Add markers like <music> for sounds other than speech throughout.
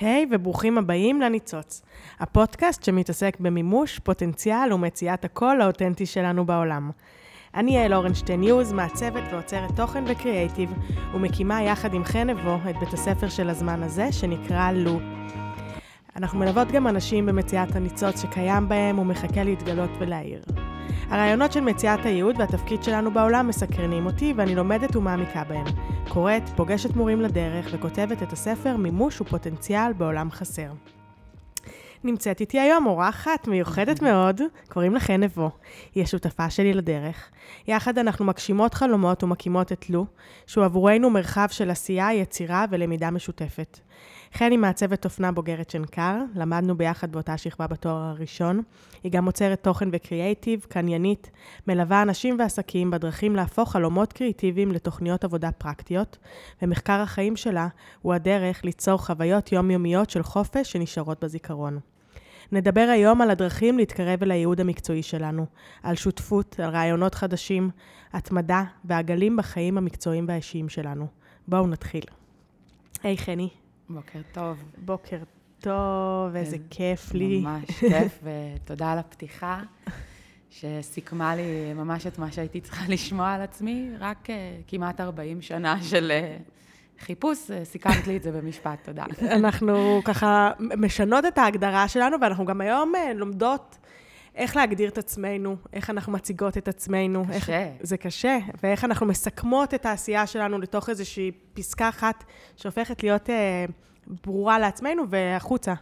היי hey, וברוכים הבאים לניצוץ, הפודקאסט שמתעסק במימוש, פוטנציאל ומציאת הקול האותנטי שלנו בעולם. אני יעל אורנשטיין יוז, מעצבת ועוצרת תוכן וקריאייטיב, ומקימה יחד עם חן נבו את בית הספר של הזמן הזה, שנקרא לו. אנחנו מלוות גם אנשים במציאת הניצוץ שקיים בהם ומחכה להתגלות ולהעיר. הרעיונות של מציאת הייעוד והתפקיד שלנו בעולם מסקרנים אותי ואני לומדת ומעמיקה בהם. קוראת, פוגשת מורים לדרך וכותבת את הספר מימוש ופוטנציאל בעולם חסר. נמצאת איתי היום אורחת מיוחדת מאוד, קוראים לה חן נבו. היא השותפה שלי לדרך. יחד אנחנו מגשימות חלומות ומקימות את לו, שהוא עבורנו מרחב של עשייה, יצירה ולמידה משותפת. חן היא מעצבת אופנה בוגרת שנקר, למדנו ביחד באותה שכבה בתואר הראשון. היא גם מוצרת תוכן וקריאייטיב, קניינית, מלווה אנשים ועסקים בדרכים להפוך חלומות קריאיטיביים לתוכניות עבודה פרקטיות, ומחקר החיים שלה הוא הדרך ליצור חוויות יומיומיות של חופש שנשארות בזיכרון. נדבר היום על הדרכים להתקרב אל הייעוד המקצועי שלנו, על שותפות, על רעיונות חדשים, התמדה ועגלים בחיים המקצועיים והאישיים שלנו. בואו נתחיל. היי hey, חני. בוקר טוב. בוקר טוב, איזה כיף לי. ממש כיף, <laughs> ותודה על הפתיחה, שסיכמה לי ממש את מה שהייתי צריכה לשמוע על עצמי, רק uh, כמעט 40 שנה של uh, חיפוש, uh, סיכמת לי את זה במשפט, תודה. <laughs> אנחנו ככה משנות את ההגדרה שלנו, ואנחנו גם היום לומדות איך להגדיר את עצמנו, איך אנחנו מציגות את עצמנו. קשה. איך, זה קשה, ואיך אנחנו מסכמות את העשייה שלנו לתוך איזושהי פסקה אחת שהופכת להיות אה, ברורה לעצמנו והחוצה.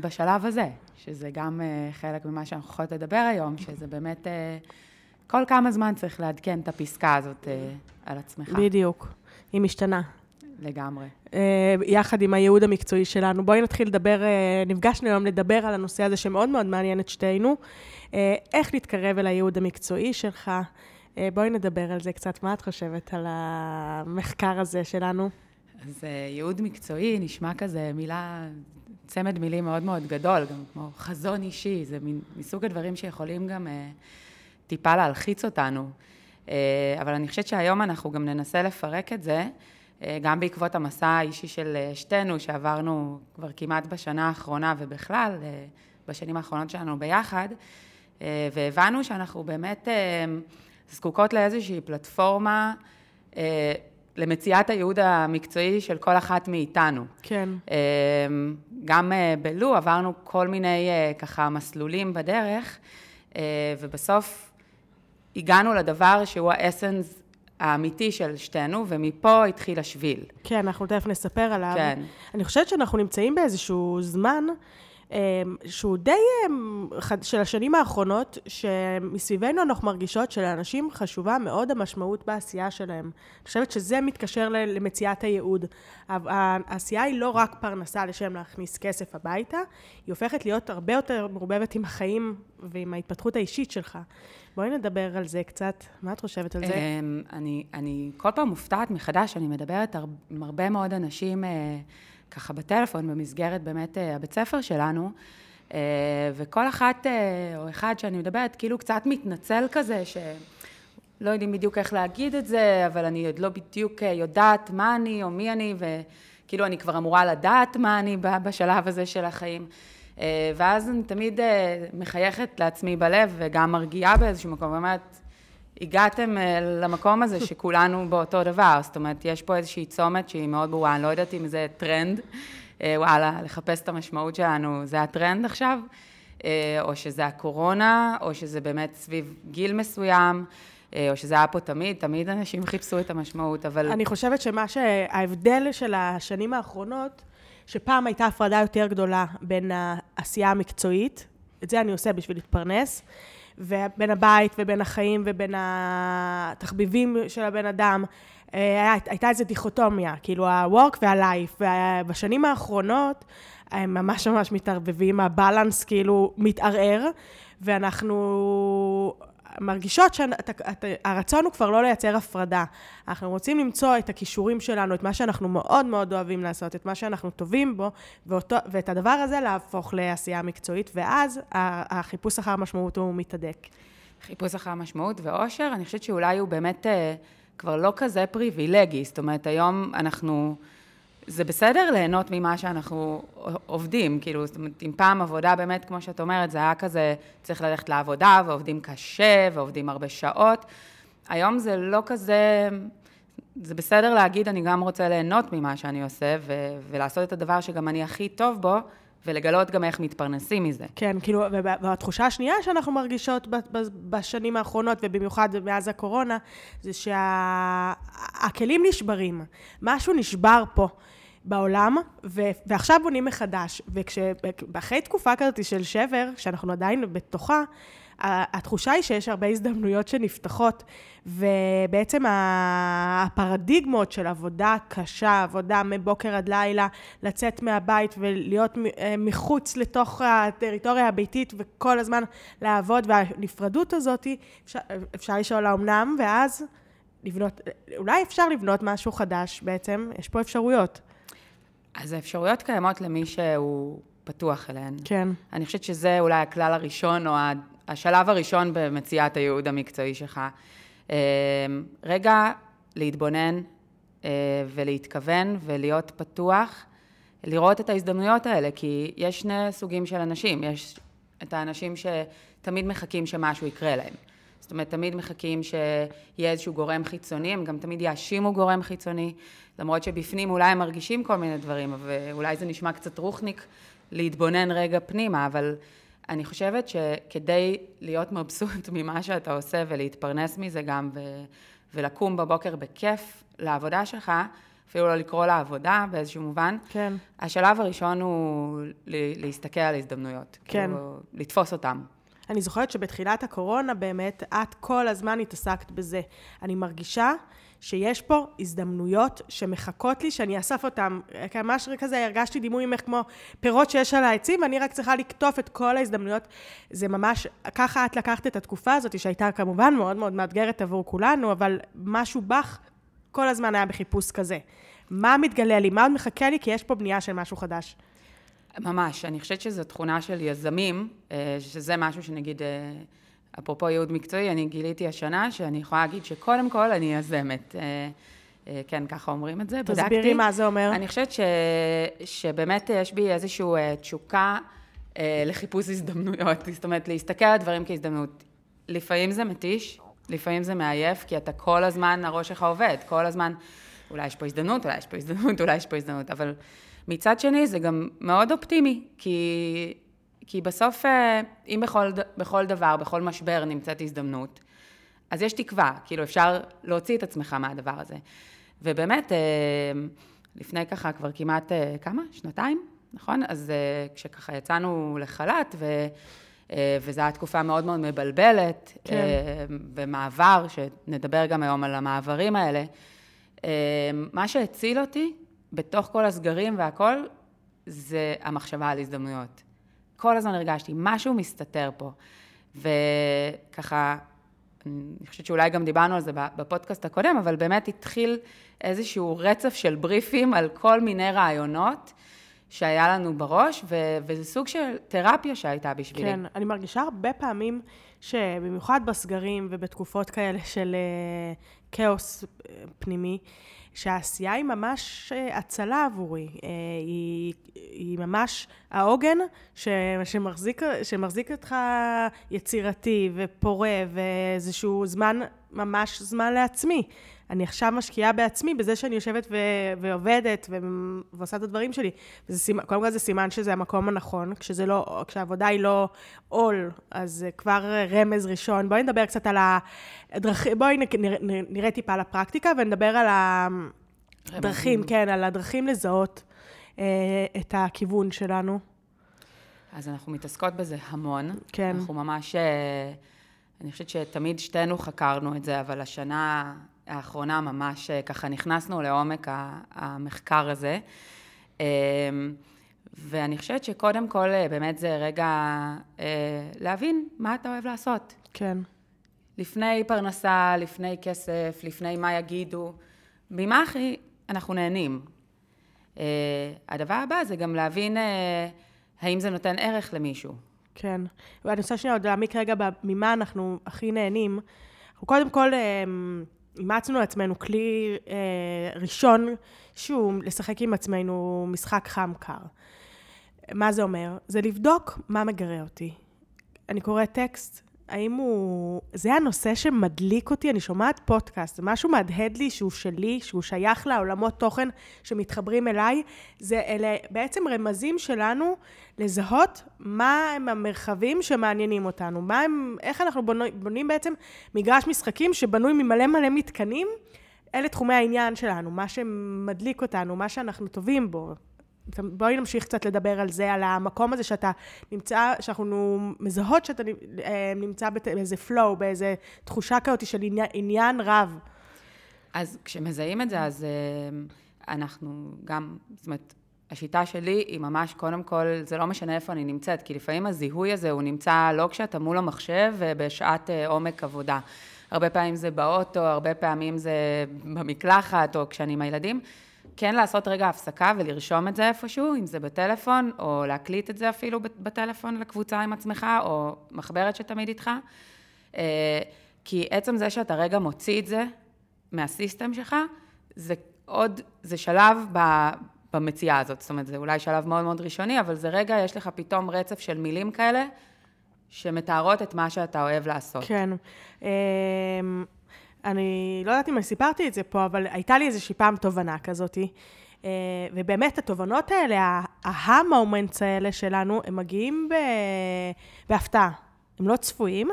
בשלב הזה, שזה גם אה, חלק ממה שאנחנו יכולות לדבר היום, שזה באמת, אה, כל כמה זמן צריך לעדכן את הפסקה הזאת אה, על עצמך. בדיוק, היא משתנה. לגמרי. אה, יחד עם הייעוד המקצועי שלנו. בואי נתחיל לדבר, אה, נפגשנו היום לדבר על הנושא הזה שמאוד מאוד מעניין את שתינו. אה, איך להתקרב אל הייעוד המקצועי שלך. בואי נדבר על זה קצת. מה את חושבת על המחקר הזה שלנו? אז ייעוד מקצועי נשמע כזה מילה, צמד מילים מאוד מאוד גדול, גם כמו חזון אישי, זה מסוג הדברים שיכולים גם טיפה להלחיץ אותנו. אבל אני חושבת שהיום אנחנו גם ננסה לפרק את זה. אה, גם בעקבות המסע האישי של אה, שתינו, שעברנו כבר כמעט בשנה האחרונה ובכלל, אה, בשנים האחרונות שלנו ביחד, והבנו שאנחנו באמת זקוקות לאיזושהי פלטפורמה למציאת הייעוד המקצועי של כל אחת מאיתנו. כן. גם בלו עברנו כל מיני ככה מסלולים בדרך, ובסוף הגענו לדבר שהוא האסנס האמיתי של שתינו, ומפה התחיל השביל. כן, אנחנו תכף נספר עליו. כן. אני חושבת שאנחנו נמצאים באיזשהו זמן אמ, שהוא די אמ, של השנים האחרונות, שמסביבנו אנחנו מרגישות שלאנשים חשובה מאוד המשמעות בעשייה שלהם. אני חושבת שזה מתקשר למציאת הייעוד. העשייה היא לא רק פרנסה לשם להכניס כסף הביתה, היא הופכת להיות הרבה יותר מעורבבת עם החיים ועם ההתפתחות האישית שלך. בואי נדבר על זה קצת. מה את חושבת על זה? אמ, אני, אני כל פעם מופתעת מחדש, אני מדברת עם הרבה מאוד אנשים אה, ככה בטלפון, במסגרת באמת אה, הבית ספר שלנו, אה, וכל אחת או אחד שאני מדברת, כאילו קצת מתנצל כזה, שלא יודעים בדיוק איך להגיד את זה, אבל אני עוד לא בדיוק יודעת מה אני או מי אני, וכאילו אני כבר אמורה לדעת מה אני בשלב הזה של החיים. אה, ואז אני תמיד אה, מחייכת לעצמי בלב וגם מרגיעה באיזשהו מקום, ואומרת, הגעתם אה, למקום הזה שכולנו באותו דבר, זאת אומרת, יש פה איזושהי צומת שהיא מאוד ברורה, אני לא יודעת אם זה טרנד, וואלה, לחפש את המשמעות שלנו, זה הטרנד עכשיו, או שזה הקורונה, או שזה באמת סביב גיל מסוים. או שזה היה פה תמיד, תמיד אנשים חיפשו את המשמעות, אבל... אני חושבת שמה שההבדל של השנים האחרונות, שפעם הייתה הפרדה יותר גדולה בין העשייה המקצועית, את זה אני עושה בשביל להתפרנס, ובין הבית ובין החיים ובין התחביבים של הבן אדם. אה, הייתה איזו דיכוטומיה, כאילו ה-work וה-life, ובשנים האחרונות הם ממש ממש מתערבבים, הבלנס כאילו מתערער, ואנחנו מרגישות שהרצון הוא כבר לא לייצר הפרדה. אנחנו רוצים למצוא את הכישורים שלנו, את מה שאנחנו מאוד מאוד אוהבים לעשות, את מה שאנחנו טובים בו, ואותו, ואת הדבר הזה להפוך לעשייה מקצועית, ואז החיפוש אחר משמעות הוא מתהדק. חיפוש אחר משמעות ואושר, אני חושבת שאולי הוא באמת uh, כבר לא כזה פריבילגי, זאת אומרת, היום אנחנו... זה בסדר ליהנות ממה שאנחנו עובדים, כאילו, זאת אומרת, אם פעם עבודה באמת, כמו שאת אומרת, זה היה כזה, צריך ללכת לעבודה, ועובדים קשה, ועובדים הרבה שעות. היום זה לא כזה, זה בסדר להגיד, אני גם רוצה ליהנות ממה שאני עושה, ו- ולעשות את הדבר שגם אני הכי טוב בו, ולגלות גם איך מתפרנסים מזה. כן, כאילו, והתחושה השנייה שאנחנו מרגישות בשנים האחרונות, ובמיוחד מאז הקורונה, זה שהכלים שה... נשברים. משהו נשבר פה. בעולם, ו- ועכשיו בונים מחדש. ואחרי תקופה כזאת של שבר, שאנחנו עדיין בתוכה, התחושה היא שיש הרבה הזדמנויות שנפתחות, ובעצם הפרדיגמות של עבודה קשה, עבודה מבוקר עד לילה, לצאת מהבית ולהיות אה, מחוץ לתוך הטריטוריה הביתית וכל הזמן לעבוד, והנפרדות הזאת, אפשר, אפשר לשאול האומנם, ואז לבנות, אולי אפשר לבנות משהו חדש בעצם, יש פה אפשרויות. אז האפשרויות קיימות למי שהוא פתוח אליהן. כן. אני חושבת שזה אולי הכלל הראשון, או השלב הראשון במציאת הייעוד המקצועי שלך. אה, רגע להתבונן אה, ולהתכוון ולהיות פתוח, לראות את ההזדמנויות האלה, כי יש שני סוגים של אנשים. יש את האנשים שתמיד מחכים שמשהו יקרה להם. זאת אומרת, תמיד מחכים שיהיה איזשהו גורם חיצוני, הם גם תמיד יאשימו גורם חיצוני, למרות שבפנים אולי הם מרגישים כל מיני דברים, ואולי זה נשמע קצת רוחניק להתבונן רגע פנימה, אבל אני חושבת שכדי להיות מבסוט <laughs> ממה שאתה עושה ולהתפרנס מזה גם, ו, ולקום בבוקר בכיף לעבודה שלך, אפילו לא לקרוא לעבודה באיזשהו מובן, כן. השלב הראשון הוא להסתכל על הזדמנויות. כן. כאילו, לתפוס אותם. אני זוכרת שבתחילת הקורונה באמת, את כל הזמן התעסקת בזה. אני מרגישה שיש פה הזדמנויות שמחכות לי, שאני אאסף אותן. ממש כזה הרגשתי דימוי ממך כמו פירות שיש על העצים, ואני רק צריכה לקטוף את כל ההזדמנויות. זה ממש, ככה את לקחת את התקופה הזאת, שהייתה כמובן מאוד מאוד מאתגרת עבור כולנו, אבל משהו בך כל הזמן היה בחיפוש כזה. מה מתגלה לי? מה עוד מחכה לי? כי יש פה בנייה של משהו חדש. ממש. אני חושבת שזו תכונה של יזמים, אה, שזה משהו שנגיד... אה, אפרופו ייעוד מקצועי, אני גיליתי השנה שאני יכולה להגיד שקודם כל אני יזמת. אה, כן, ככה אומרים את זה, בדקתי. תסבירי מה זה אומר. אני חושבת ש, שבאמת יש בי איזושהי תשוקה לחיפוש הזדמנויות, זאת אומרת, להסתכל על דברים כהזדמנות. לפעמים זה מתיש, לפעמים זה מעייף, כי אתה כל הזמן, הראש שלך עובד, כל הזמן, אולי יש פה הזדמנות, אולי יש פה הזדמנות, אולי יש פה הזדמנות, אבל מצד שני זה גם מאוד אופטימי, כי כי בסוף, אה, אם בכל, בכל דבר, בכל משבר נמצאת הזדמנות, אז יש תקווה, כאילו אפשר להוציא את עצמך מהדבר הזה. ובאמת, אה, לפני ככה כבר כמעט, אה, כמה? שנתיים, נכון? אז כשככה יצאנו לחל"ת, ו... וזו הייתה תקופה מאוד מאוד מבלבלת, כן. במעבר, שנדבר גם היום על המעברים האלה. מה שהציל אותי, בתוך כל הסגרים והכל, זה המחשבה על הזדמנויות. כל הזמן הרגשתי, משהו מסתתר פה. וככה, אני חושבת שאולי גם דיברנו על זה בפודקאסט הקודם, אבל באמת התחיל איזשהו רצף של בריפים על כל מיני רעיונות שהיה לנו בראש, ו- וזה סוג של תרפיה שהייתה בשבילי. כן, אני מרגישה הרבה פעמים שבמיוחד בסגרים ובתקופות כאלה של uh, כאוס uh, פנימי, שהעשייה היא ממש אה, הצלה עבורי. אה, היא, היא ממש העוגן ש, שמחזיק, שמחזיק אותך יצירתי ופורה ואיזשהו זמן, ממש זמן לעצמי. אני עכשיו משקיעה בעצמי בזה שאני יושבת ו- ועובדת ו- ועושה את הדברים שלי. וזה סימן, קודם כל זה סימן שזה המקום הנכון, כשזה לא, כשהעבודה היא לא עול, אז זה כבר רמז ראשון. בואי נדבר קצת על הדרכים, בואי נראה, נראה טיפה על הפרקטיקה ונדבר על הדרכים, כן, על הדרכים לזהות אה, את הכיוון שלנו. אז אנחנו מתעסקות בזה המון. כן. אנחנו ממש, אה, אני חושבת שתמיד שתינו חקרנו את זה, אבל השנה האחרונה ממש אה, ככה נכנסנו לעומק המחקר הזה. אה, ואני חושבת שקודם כל אה, באמת זה רגע להבין מה אתה אוהב לעשות. כן. לפני פרנסה, לפני כסף, לפני מה יגידו, ממה הכי אנחנו נהנים. הדבר הבא זה גם להבין האם זה נותן ערך למישהו. כן. ואני רוצה שנייה עוד להעמיק רגע ממה אנחנו הכי נהנים. אנחנו קודם כל אימצנו לעצמנו כלי אה, ראשון, שהוא לשחק עם עצמנו משחק חם קר. מה זה אומר? זה לבדוק מה מגרה אותי. אני קוראת טקסט, האם הוא... זה הנושא שמדליק אותי, אני שומעת פודקאסט, זה משהו מהדהד לי שהוא שלי, שהוא שייך לעולמות תוכן שמתחברים אליי. זה אלה בעצם רמזים שלנו לזהות מה הם המרחבים שמעניינים אותנו, מה הם, איך אנחנו בונים, בונים בעצם מגרש משחקים שבנוי ממלא מלא מתקנים. אלה תחומי העניין שלנו, מה שמדליק אותנו, מה שאנחנו טובים בו. בואי נמשיך קצת לדבר על זה, על המקום הזה שאתה נמצא, שאנחנו מזהות שאתה אה, נמצא באיזה flow, באיזה תחושה כזאת של עניין, עניין רב. אז כשמזהים את זה, אז אה, אנחנו גם, זאת אומרת, השיטה שלי היא ממש, קודם כל, זה לא משנה איפה אני נמצאת, כי לפעמים הזיהוי הזה הוא נמצא לא כשאתה מול המחשב ובשעת אה, עומק עבודה. הרבה פעמים זה באוטו, הרבה פעמים זה במקלחת, או כשאני עם הילדים. כן לעשות רגע הפסקה ולרשום את זה איפשהו, אם זה בטלפון, או להקליט את זה אפילו בטלפון לקבוצה עם עצמך, או מחברת שתמיד איתך. אה, כי עצם זה שאתה רגע מוציא את זה מהסיסטם שלך, זה עוד, זה שלב ב, במציאה הזאת. זאת אומרת, זה אולי שלב מאוד מאוד ראשוני, אבל זה רגע, יש לך פתאום רצף של מילים כאלה, שמתארות את מה שאתה אוהב לעשות. כן. אני לא יודעת אם אני סיפרתי את זה פה, אבל הייתה לי איזושהי פעם תובנה כזאתי. אה, ובאמת, התובנות האלה, ההמומנטס האלה שלנו, הם מגיעים בהפתעה. הם לא צפויים.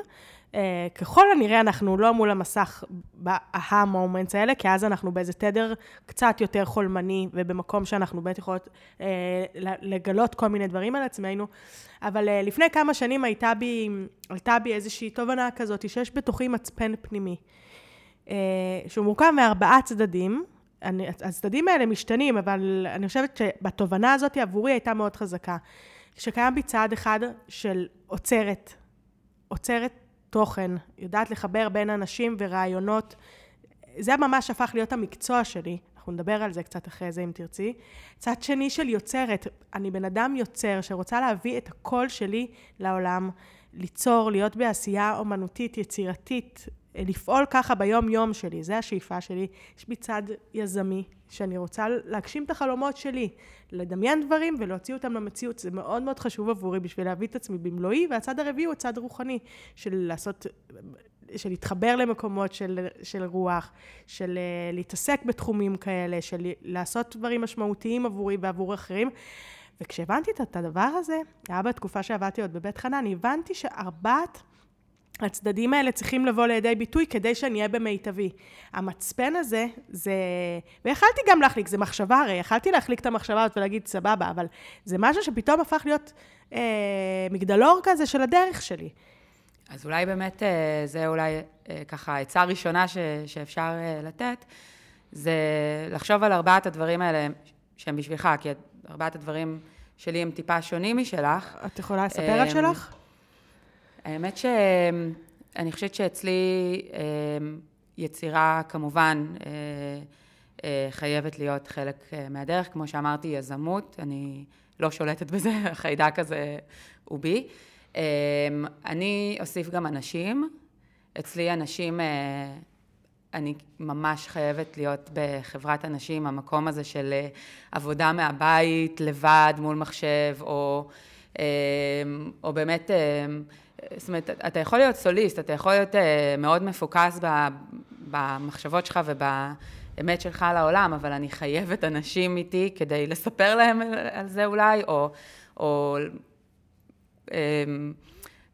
אה, ככל הנראה אנחנו לא מול המסך בהמומנטס האלה, כי אז אנחנו באיזה תדר קצת יותר חולמני, ובמקום שאנחנו באמת יכולות אה, לגלות כל מיני דברים על עצמנו. אבל לפני כמה שנים הייתה בי, עלתה בי איזושהי תובנה כזאת, שיש בתוכי מצפן פנימי. אה, שהוא מורכב מארבעה צדדים. אני, הצדדים האלה משתנים, אבל אני חושבת שבתובנה הזאת עבורי הייתה מאוד חזקה. שקיים בי צעד אחד של עוצרת, עוצרת תוכן, יודעת לחבר בין אנשים ורעיונות. זה ממש הפך להיות המקצוע שלי, אנחנו נדבר על זה קצת אחרי זה אם תרצי. צד שני של יוצרת, אני בן אדם יוצר שרוצה להביא את הקול שלי לעולם, ליצור, להיות בעשייה אומנותית, יצירתית, לפעול ככה ביום-יום שלי, זה השאיפה שלי. יש בי צד יזמי, שאני רוצה להגשים את החלומות שלי, לדמיין דברים ולהוציא אותם למציאות. זה מאוד מאוד חשוב עבורי בשביל להביא את עצמי במלואי, והצד הרביעי הוא הצד רוחני, של לעשות, של להתחבר למקומות של, של רוח, של uh, להתעסק בתחומים כאלה, של לעשות דברים משמעותיים עבורי ועבור אחרים. וכשהבנתי את הדבר הזה, היה בתקופה שעבדתי עוד בבית חנן, הבנתי שארבעת הצדדים האלה צריכים לבוא לידי ביטוי כדי שאני אהיה במיטבי. המצפן הזה, זה... ויכלתי גם להחליק, זה מחשבה הרי, יכלתי להחליק את המחשבה הזאת ולהגיד סבבה, אבל זה משהו שפתאום הפך להיות אה, מגדלור כזה של הדרך שלי. אז אולי באמת, אה, זה אולי אה, ככה עצה ראשונה ש, שאפשר אה, לתת, זה לחשוב על ארבעת הדברים האלה שהם בשבילך, כי ארבעת הדברים שלי הם טיפה שונים משלך. את יכולה לספר על שלך? האמת שאני חושבת שאצלי אמ, יצירה כמובן אה, אה, חייבת להיות חלק אה, מהדרך. כמו שאמרתי, יזמות, אני לא שולטת בזה, <laughs> החיידק הזה הוא בי. אני אוסיף גם אנשים. אצלי אנשים, אני ממש חייבת להיות בחברת אנשים, המקום הזה של עבודה מהבית, לבד, מול מחשב, או, או באמת... זאת אומרת, אתה יכול להיות סוליסט, אתה יכול להיות אה, מאוד מפוקס במחשבות שלך ובאמת שלך על העולם, אבל אני חייבת אנשים איתי כדי לספר להם על זה אולי, או, או אמ,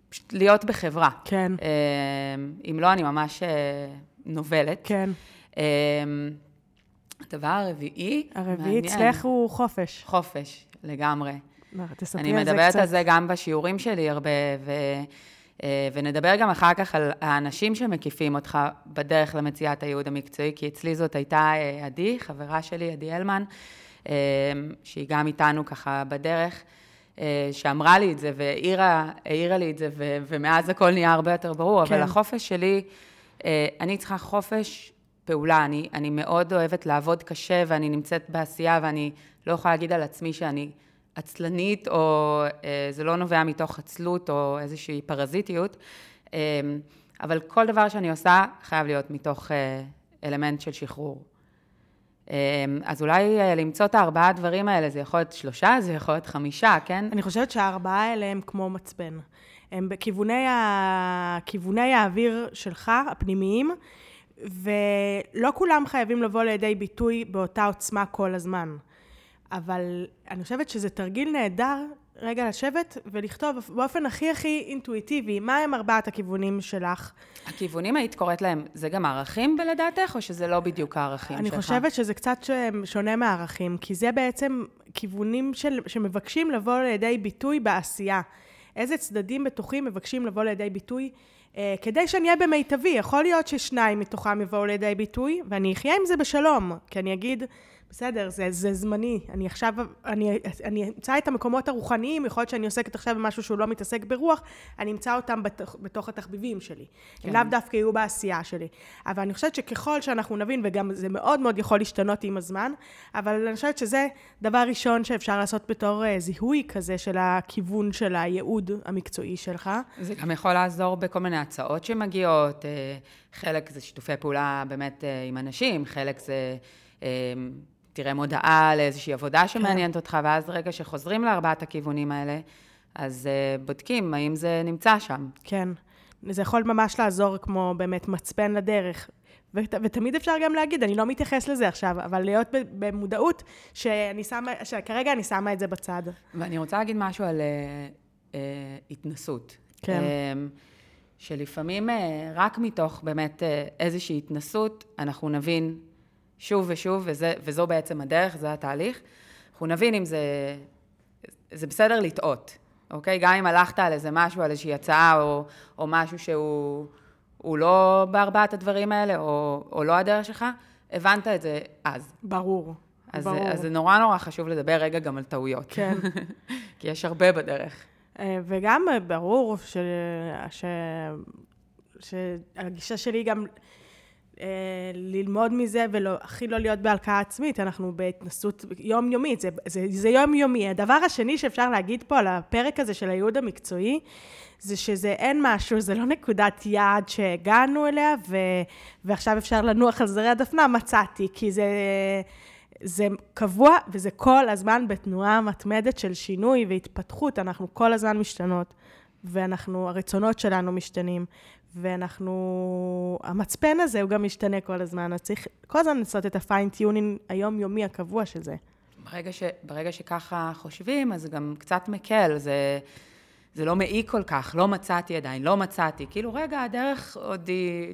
פשוט להיות בחברה. כן. אמ, אם לא, אני ממש אה, נובלת. כן. הדבר הרביעי, הרביעי אצלך הוא חופש. חופש, לגמרי. תספרי על זה קצת. אני מדברת על זה גם בשיעורים שלי הרבה, ו... אה, ונדבר גם אחר כך על האנשים שמקיפים אותך בדרך למציאת הייעוד המקצועי, כי אצלי זאת הייתה אה, עדי, חברה שלי, עדי הלמן, אה, שהיא גם איתנו ככה בדרך, שאמרה לי את זה והעירה לי את זה, ו- ומאז הכל נהיה הרבה יותר ברור, כן. אבל החופש שלי, אני צריכה חופש פעולה, אני, אני מאוד אוהבת לעבוד קשה ואני נמצאת בעשייה ואני לא יכולה להגיד על עצמי שאני עצלנית, או אה, זה לא נובע מתוך עצלות או איזושהי פרזיטיות, אה, אבל כל דבר שאני עושה חייב להיות מתוך אה, אלמנט של שחרור. אז אולי למצוא את הארבעה דברים האלה, זה יכול להיות שלושה, זה יכול להיות חמישה, כן? אני חושבת שהארבעה האלה הם כמו מצפן. הם בכיווני ה... כיווני האוויר שלך, הפנימיים, ולא כולם חייבים לבוא לידי ביטוי באותה עוצמה כל הזמן. אבל אני חושבת שזה תרגיל נהדר רגע לשבת ולכתוב באופן הכי הכי אינטואיטיבי, מה הם ארבעת הכיוונים שלך. הכיוונים היית קוראת להם, זה גם ערכים בלדעתך, או שזה לא בדיוק הערכים אני שלך? אני חושבת שזה קצת שונה מהערכים, כי זה בעצם כיוונים של, שמבקשים לבוא לידי ביטוי בעשייה. איזה צדדים בתוכי מבקשים לבוא לידי ביטוי אה, כדי שאני אהיה במיטבי. יכול להיות ששניים מתוכם יבואו לידי ביטוי, ואני אחיה עם זה בשלום, כי אני אגיד... בסדר, זה, זה זמני. אני עכשיו, אני, אני אמצא את המקומות הרוחניים, יכול להיות שאני עוסקת עכשיו במשהו שהוא לא מתעסק ברוח, אני אמצא אותם בתוך, בתוך התחביבים שלי. כן. לאו דווקא יהיו בעשייה שלי. אבל אני חושבת שככל שאנחנו נבין, וגם זה מאוד מאוד יכול להשתנות עם הזמן, אבל אני חושבת שזה דבר ראשון שאפשר לעשות בתור uh, זיהוי כזה של הכיוון של הייעוד המקצועי שלך. זה גם יכול לעזור בכל מיני הצעות שמגיעות, אה, חלק זה שיתופי פעולה באמת אה, עם אנשים, חלק זה... תראה מודעה לאיזושהי עבודה כן. שמעניינת. אותך, ואז רגע שחוזרים לארבעת הכיוונים האלה, אז uh, בודקים האם זה נמצא שם. כן. זה יכול ממש לעזור כמו באמת מצפן לדרך. ות, ותמיד אפשר גם להגיד, אני לא מתייחס לזה עכשיו, אבל להיות במודעות שאני שמה, שכרגע אני שמה את זה בצד. ואני רוצה להגיד משהו על uh, uh, התנסות. כן. Uh, שלפעמים uh, רק מתוך באמת uh, איזושהי התנסות, אנחנו נבין שוב ושוב, וזה, וזו בעצם הדרך, זה התהליך. אנחנו נבין אם זה, זה בסדר לטעות, אוקיי? גם אם הלכת על איזה משהו, על איזושהי הצעה, או, או משהו שהוא לא בארבעת הדברים האלה, או, או לא הדרך שלך, הבנת את זה אז. ברור. אז, ברור. אז זה נורא נורא חשוב לדבר רגע גם על טעויות. כן. <laughs> כי יש הרבה בדרך. אה, וגם ברור ש... ש... שהגישה שלי גם ללמוד מזה והכי לא להיות בהלקאה עצמית, אנחנו בהתנסות יומיומית, זה, זה, זה יומיומי. הדבר השני שאפשר להגיד פה על הפרק הזה של הייעוד המקצועי, זה שזה אין משהו, זה לא נקודת יעד שהגענו אליה, ו, ועכשיו אפשר לנוח על זרי הדפנה, מצאתי, כי זה... זה קבוע וזה כל הזמן בתנועה מתמדת של שינוי והתפתחות, אנחנו כל הזמן משתנות, ואנחנו, הרצונות שלנו משתנים, ואנחנו, המצפן הזה הוא גם משתנה כל הזמן, אז צריך כל הזמן לעשות את ה fine tuning היומיומי הקבוע של זה. ברגע, ש, ברגע שככה חושבים, אז זה גם קצת מקל, זה, זה לא מעיק כל כך, לא מצאתי עדיין, לא מצאתי. כאילו, רגע, הדרך עוד היא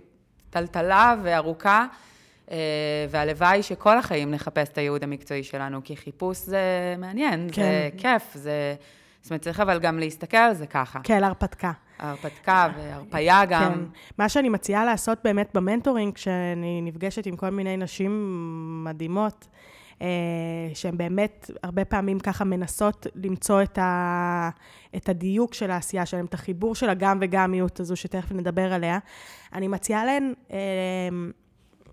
טלטלה וארוכה, אה, והלוואי שכל החיים נחפש את הייעוד המקצועי שלנו, כי חיפוש זה מעניין, כן. זה כיף, זה... זאת אומרת, צריך אבל גם להסתכל על זה ככה. כן, הרפתקה. הרפתקה והרפאיה גם. כן. מה שאני מציעה לעשות באמת במנטורינג, כשאני נפגשת עם כל מיני נשים מדהימות, אה, שהן באמת הרבה פעמים ככה מנסות למצוא את, ה, את הדיוק של העשייה שלהן, את החיבור של הגם וגמיות הזו, שתכף נדבר עליה. אני מציעה להן אה,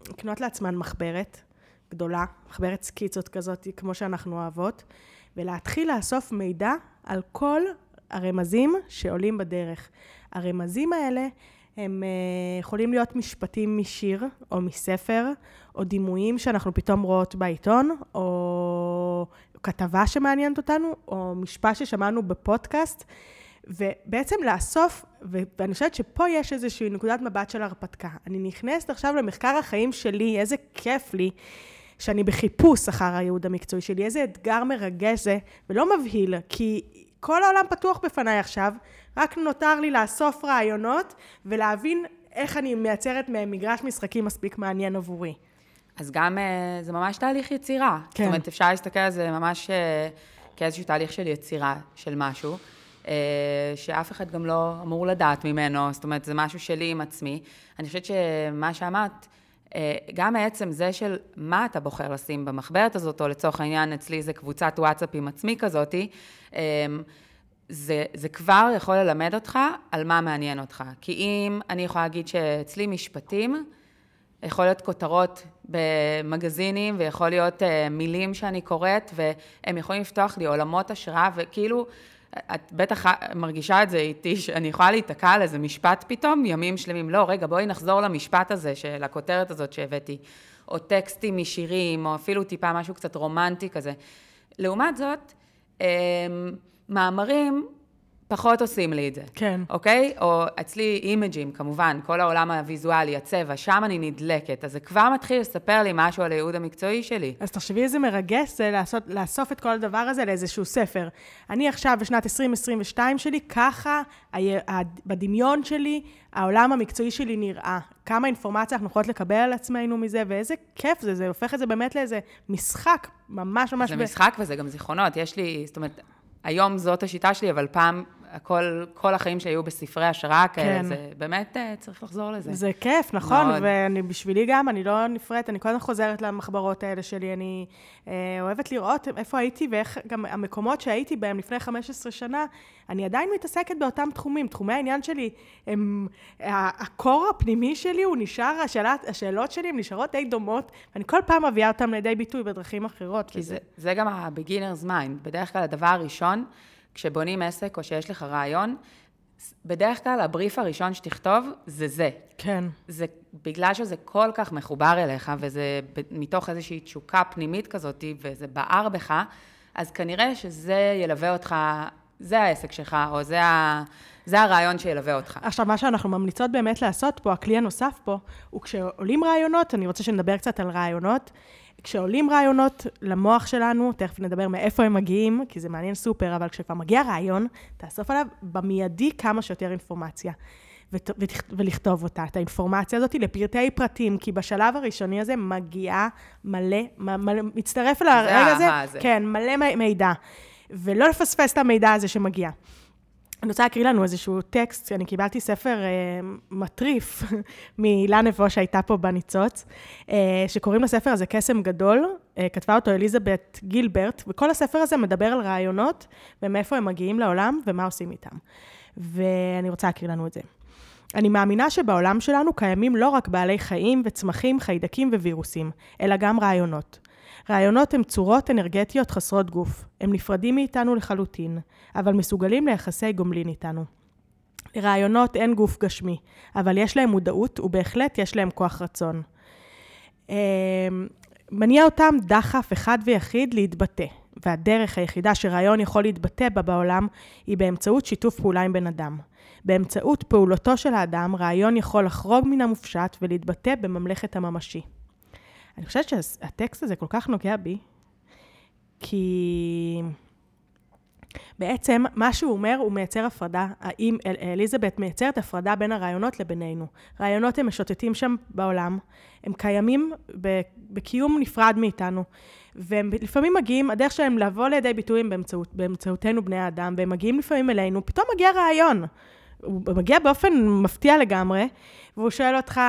לקנות לעצמן מחברת גדולה, מחברת סקיצות כזאת, כמו שאנחנו אוהבות, ולהתחיל לאסוף מידע על כל הרמזים שעולים בדרך. הרמזים האלה הם uh, יכולים להיות משפטים משיר או מספר, או דימויים שאנחנו פתאום רואות בעיתון, או כתבה שמעניינת אותנו, או משפט ששמענו בפודקאסט, ובעצם לאסוף, ואני חושבת שפה יש איזושהי נקודת מבט של הרפתקה. אני נכנסת עכשיו למחקר החיים שלי, איזה כיף לי. שאני בחיפוש אחר הייעוד המקצועי שלי, איזה אתגר מרגש זה, ולא מבהיל, כי כל העולם פתוח בפניי עכשיו, רק נותר לי לאסוף רעיונות ולהבין איך אני מייצרת מהם מגרש משחקים מספיק מעניין עבורי. אז גם אה, זה ממש תהליך יצירה. כן. זאת אומרת, אפשר להסתכל על זה ממש אה, כאיזשהו תהליך של יצירה של משהו, אה, שאף אחד גם לא אמור לדעת ממנו, זאת אומרת, זה משהו שלי עם עצמי. אני חושבת שמה שאמרת, גם מעצם זה של מה אתה בוחר לשים במחברת הזאת, או לצורך העניין, אצלי זה קבוצת וואטסאפ עם עצמי כזאתי, זה, זה כבר יכול ללמד אותך על מה מעניין אותך. כי אם אני יכולה להגיד שאצלי משפטים, יכול להיות כותרות במגזינים, ויכול להיות uh, מילים שאני קוראת, והם יכולים לפתוח לי עולמות השראה, וכאילו, את בטח מרגישה את זה איתי, שאני יכולה להיתקע על איזה משפט פתאום, ימים שלמים. לא, רגע, בואי נחזור למשפט הזה, של הכותרת הזאת שהבאתי, או טקסטים משירים, או אפילו טיפה משהו קצת רומנטי כזה. לעומת זאת, אמ, מאמרים פחות עושים לי את זה. כן. אוקיי? או אצלי אימג'ים, כמובן, כל העולם הוויזואלי, הצבע, שם אני נדלקת. אז זה כבר מתחיל לספר לי משהו על הייעוד המקצועי שלי. אז תחשבי איזה מרגש זה לעשות, לאסוף את כל הדבר הזה לאיזשהו ספר. אני עכשיו בשנת 2022 שלי, ככה בדמיון שלי, העולם המקצועי שלי נראה. כמה אינפורמציה אנחנו יכולות לקבל על עצמנו מזה, ואיזה כיף זה, זה הופך את זה באמת לאיזה משחק, ממש ממש... זה ב... משחק וזה גם זיכרונות. יש לי, זאת אומרת, היום זאת השיטה שלי, אבל פעם הכל, כל החיים שהיו בספרי השראה כאלה, כן. זה באמת אה, צריך לחזור לזה. זה כיף, נכון, מאוד. ואני בשבילי גם, אני לא נפרדת, אני כל הזמן חוזרת למחברות האלה שלי, אני אה, אוהבת לראות איפה הייתי ואיך גם המקומות שהייתי בהם לפני 15 שנה, אני עדיין מתעסקת באותם תחומים. תחומי העניין שלי, הם, הקור הפנימי שלי הוא נשאר, השאלת, השאלות שלי הן נשארות די דומות, ואני כל פעם מביאה אותן לידי ביטוי בדרכים אחרות. כי זה, זה גם ה-beginner's mind. בדרך כלל הדבר הראשון, כשבונים עסק או שיש לך רעיון, בדרך כלל הבריף הראשון שתכתוב זה זה. כן. זה בגלל שזה כל כך מחובר אליך, וזה מתוך איזושהי תשוקה פנימית כזאת, וזה בער בך, אז כנראה שזה ילווה אותך, זה העסק שלך, או זה, ה, זה הרעיון שילווה אותך. עכשיו, מה שאנחנו ממליצות באמת לעשות פה, הכלי הנוסף פה, הוא כשעולים רעיונות, אני רוצה שנדבר קצת על רעיונות, כשעולים רעיונות למוח שלנו, תכף נדבר מאיפה הם מגיעים, כי זה מעניין סופר, אבל כשכבר מגיע רעיון, תאסוף עליו במיידי כמה שיותר אינפורמציה. ולכתוב אותה, את האינפורמציה הזאת לפרטי פרטים, כי בשלב הראשוני הזה מגיעה מלא, מלא מצטרף לרגע הזה, זה. כן, מלא מידע. ולא לפספס את המידע הזה שמגיע. אני רוצה להקריא לנו איזשהו טקסט, אני קיבלתי ספר אה, מטריף <laughs> מהילה נבו שהייתה פה בניצוץ, אה, שקוראים לספר הזה קסם גדול, אה, כתבה אותו אליזבת גילברט, וכל הספר הזה מדבר על רעיונות ומאיפה הם מגיעים לעולם ומה עושים איתם. ואני רוצה להקריא לנו את זה. אני מאמינה שבעולם שלנו קיימים לא רק בעלי חיים וצמחים, חיידקים ווירוסים, אלא גם רעיונות. רעיונות הם צורות אנרגטיות חסרות גוף. הם נפרדים מאיתנו לחלוטין, אבל מסוגלים ליחסי גומלין איתנו. לרעיונות אין גוף גשמי, אבל יש להם מודעות ובהחלט יש להם כוח רצון. אמ, מניע אותם דחף אחד ויחיד להתבטא, והדרך היחידה שרעיון יכול להתבטא בה בעולם היא באמצעות שיתוף פעולה עם בן אדם. באמצעות פעולתו של האדם, רעיון יכול לחרוג מן המופשט ולהתבטא בממלכת הממשי. אני חושבת שהטקסט הזה כל כך נוגע בי, כי בעצם מה שהוא אומר, הוא מייצר הפרדה, האם אליזבת מייצרת הפרדה בין הרעיונות לבינינו. רעיונות הם משוטטים שם בעולם, הם קיימים בקיום נפרד מאיתנו, והם לפעמים מגיעים, הדרך שלהם לבוא לידי ביטויים באמצעות, באמצעותנו בני האדם, והם מגיעים לפעמים אלינו, פתאום מגיע רעיון. הוא מגיע באופן מפתיע לגמרי, והוא שואל אותך,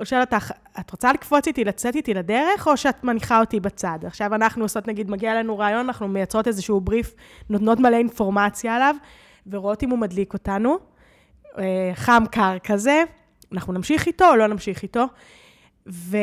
הוא שואל אותך, את רוצה לקפוץ איתי, לצאת איתי לדרך, או שאת מניחה אותי בצד? עכשיו אנחנו עושות, נגיד, מגיע לנו רעיון, אנחנו מייצרות איזשהו בריף, נותנות מלא אינפורמציה עליו, ורואות אם הוא מדליק אותנו, אה, חם קר כזה, אנחנו נמשיך איתו או לא נמשיך איתו, ו...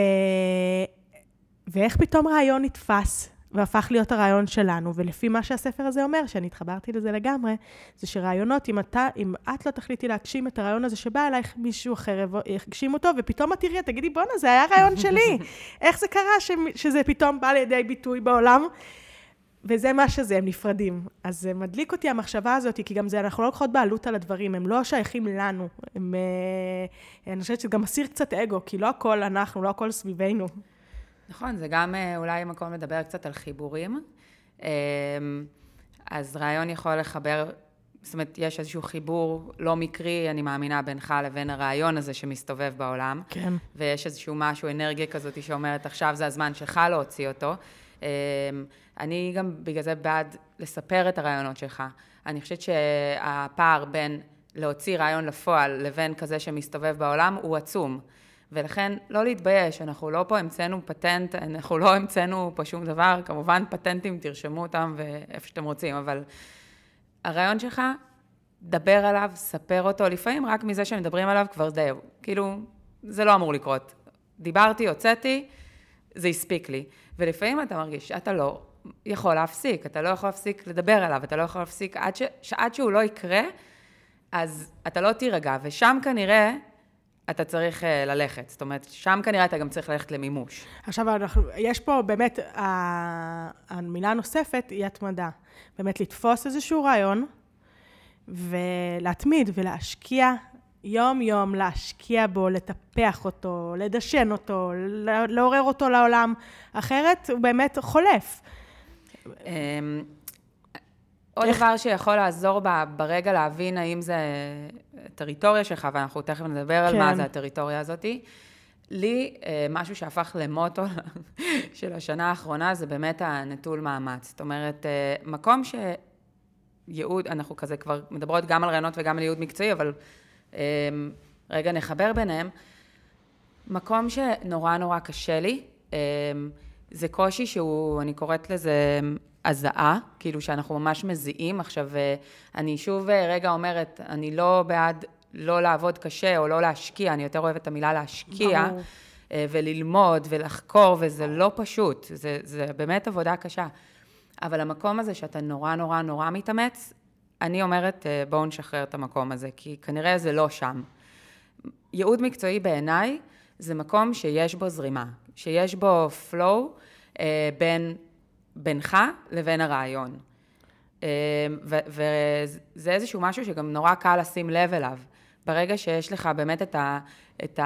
ואיך פתאום רעיון נתפס והפך להיות הרעיון שלנו. ולפי מה שהספר הזה אומר, שאני התחברתי לזה לגמרי, זה שרעיונות, אם, אתה, אם את לא תחליטי להגשים את הרעיון הזה שבא אלייך, מישהו אחר יגשים אותו, ופתאום את תראי, תגידי, בואנה, זה היה רעיון שלי. <laughs> איך זה קרה ש, שזה פתאום בא לידי ביטוי בעולם? וזה מה שזה, הם נפרדים. אז זה מדליק אותי המחשבה הזאת, כי גם זה, אנחנו לא לוקחות בעלות על הדברים, הם לא שייכים לנו. הם, אה, אני חושבת שזה גם מסיר קצת אגו, כי לא הכל אנחנו, לא הכל סביבנו. נכון, זה גם אה, אולי מקום לדבר קצת על חיבורים. אמ, אז רעיון יכול לחבר, זאת אומרת, יש איזשהו חיבור לא מקרי, אני מאמינה, בינך לבין הרעיון הזה שמסתובב בעולם. כן. ויש איזשהו משהו, אנרגיה כזאת שאומרת, עכשיו זה הזמן שלך להוציא אותו. אמ, אני גם בגלל זה בעד לספר את הרעיונות שלך. אני חושבת שהפער בין להוציא רעיון לפועל לבין כזה שמסתובב בעולם הוא עצום. ולכן לא להתבייש, אנחנו לא פה המצאנו פטנט, אנחנו לא המצאנו פה שום דבר, כמובן פטנטים, תרשמו אותם ואיפה שאתם רוצים, אבל הרעיון שלך, דבר עליו, ספר אותו, לפעמים רק מזה שמדברים עליו כבר זהו, כאילו, זה לא אמור לקרות. דיברתי, הוצאתי, זה הספיק לי. ולפעמים אתה מרגיש שאתה לא יכול להפסיק, אתה לא יכול להפסיק לדבר עליו, אתה לא יכול להפסיק, עד, ש, שעד שהוא לא יקרה, אז אתה לא תירגע, ושם כנראה אתה צריך uh, ללכת. זאת אומרת, שם כנראה אתה גם צריך ללכת למימוש. עכשיו, אנחנו, יש פה באמת, המילה הנוספת היא התמדה. באמת לתפוס איזשהו רעיון, ולהתמיד ולהשקיע יום-יום, להשקיע בו, לטפח אותו, לדשן אותו, לעורר אותו לעולם, אחרת הוא באמת חולף. עוד דבר שיכול לעזור ברגע להבין האם זה טריטוריה שלך, ואנחנו תכף נדבר על מה כן. זה הטריטוריה הזאתי. לי, אה, משהו שהפך למוטו <laughs> של השנה האחרונה, זה באמת הנטול מאמץ. זאת אומרת, אה, מקום שייעוד, אנחנו כזה כבר מדברות גם על רעיונות וגם על ייעוד מקצועי, אבל אה, רגע נחבר ביניהם. מקום שנורא נורא קשה לי, זה קושי שהוא, אני קוראת לזה הזעה, כאילו שאנחנו ממש מזיעים. עכשיו, אני שוב רגע אומרת, אני לא בעד לא לעבוד קשה או לא להשקיע, אני יותר אוהבת את המילה להשקיע. ברור. אה, וללמוד ולחקור, וזה לא פשוט, זה, זה באמת עבודה קשה. אבל המקום הזה שאתה נורא נורא נורא מתאמץ, אני אומרת, אה, בואו נשחרר את המקום הזה, כי כנראה זה לא שם. ייעוד מקצועי בעיניי זה מקום שיש בו זרימה, שיש בו flow אה, בין, בינך לבין הרעיון. וזה איזשהו משהו שגם נורא קל לשים לב אליו. ברגע שיש לך באמת את ה... את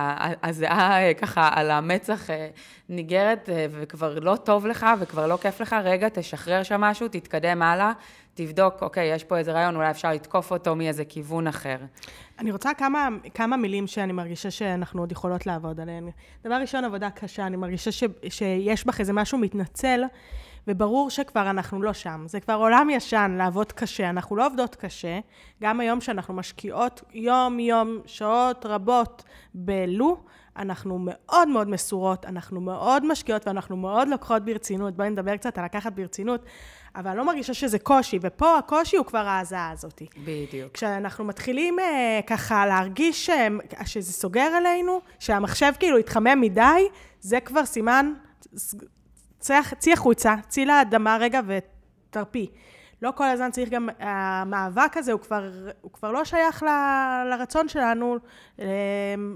הזיעה אה, ככה על המצח אה, ניגרת אה, וכבר לא טוב לך וכבר לא כיף לך, רגע, תשחרר שם משהו, תתקדם הלאה, תבדוק, אוקיי, יש פה איזה רעיון, אולי אפשר לתקוף אותו מאיזה כיוון אחר. אני רוצה כמה, כמה מילים שאני מרגישה שאנחנו עוד יכולות לעבוד עליהן. דבר ראשון, עבודה קשה, אני מרגישה ש, שיש בך איזה משהו מתנצל. וברור שכבר אנחנו לא שם. זה כבר עולם ישן, לעבוד קשה. אנחנו לא עובדות קשה. גם היום שאנחנו משקיעות יום-יום, שעות רבות בלו, אנחנו מאוד מאוד מסורות, אנחנו מאוד משקיעות ואנחנו מאוד לוקחות ברצינות. בואי נדבר קצת על לקחת ברצינות, אבל אני לא מרגישה שזה קושי, ופה הקושי הוא כבר ההזעה הזאת. בדיוק. כשאנחנו מתחילים אה, ככה להרגיש אה, שזה סוגר עלינו, שהמחשב כאילו התחמם מדי, זה כבר סימן צאי החוצה, צאי לאדמה רגע ותרפי. לא כל הזמן צריך גם, המאבק הזה הוא כבר, הוא כבר לא שייך ל, לרצון שלנו אה,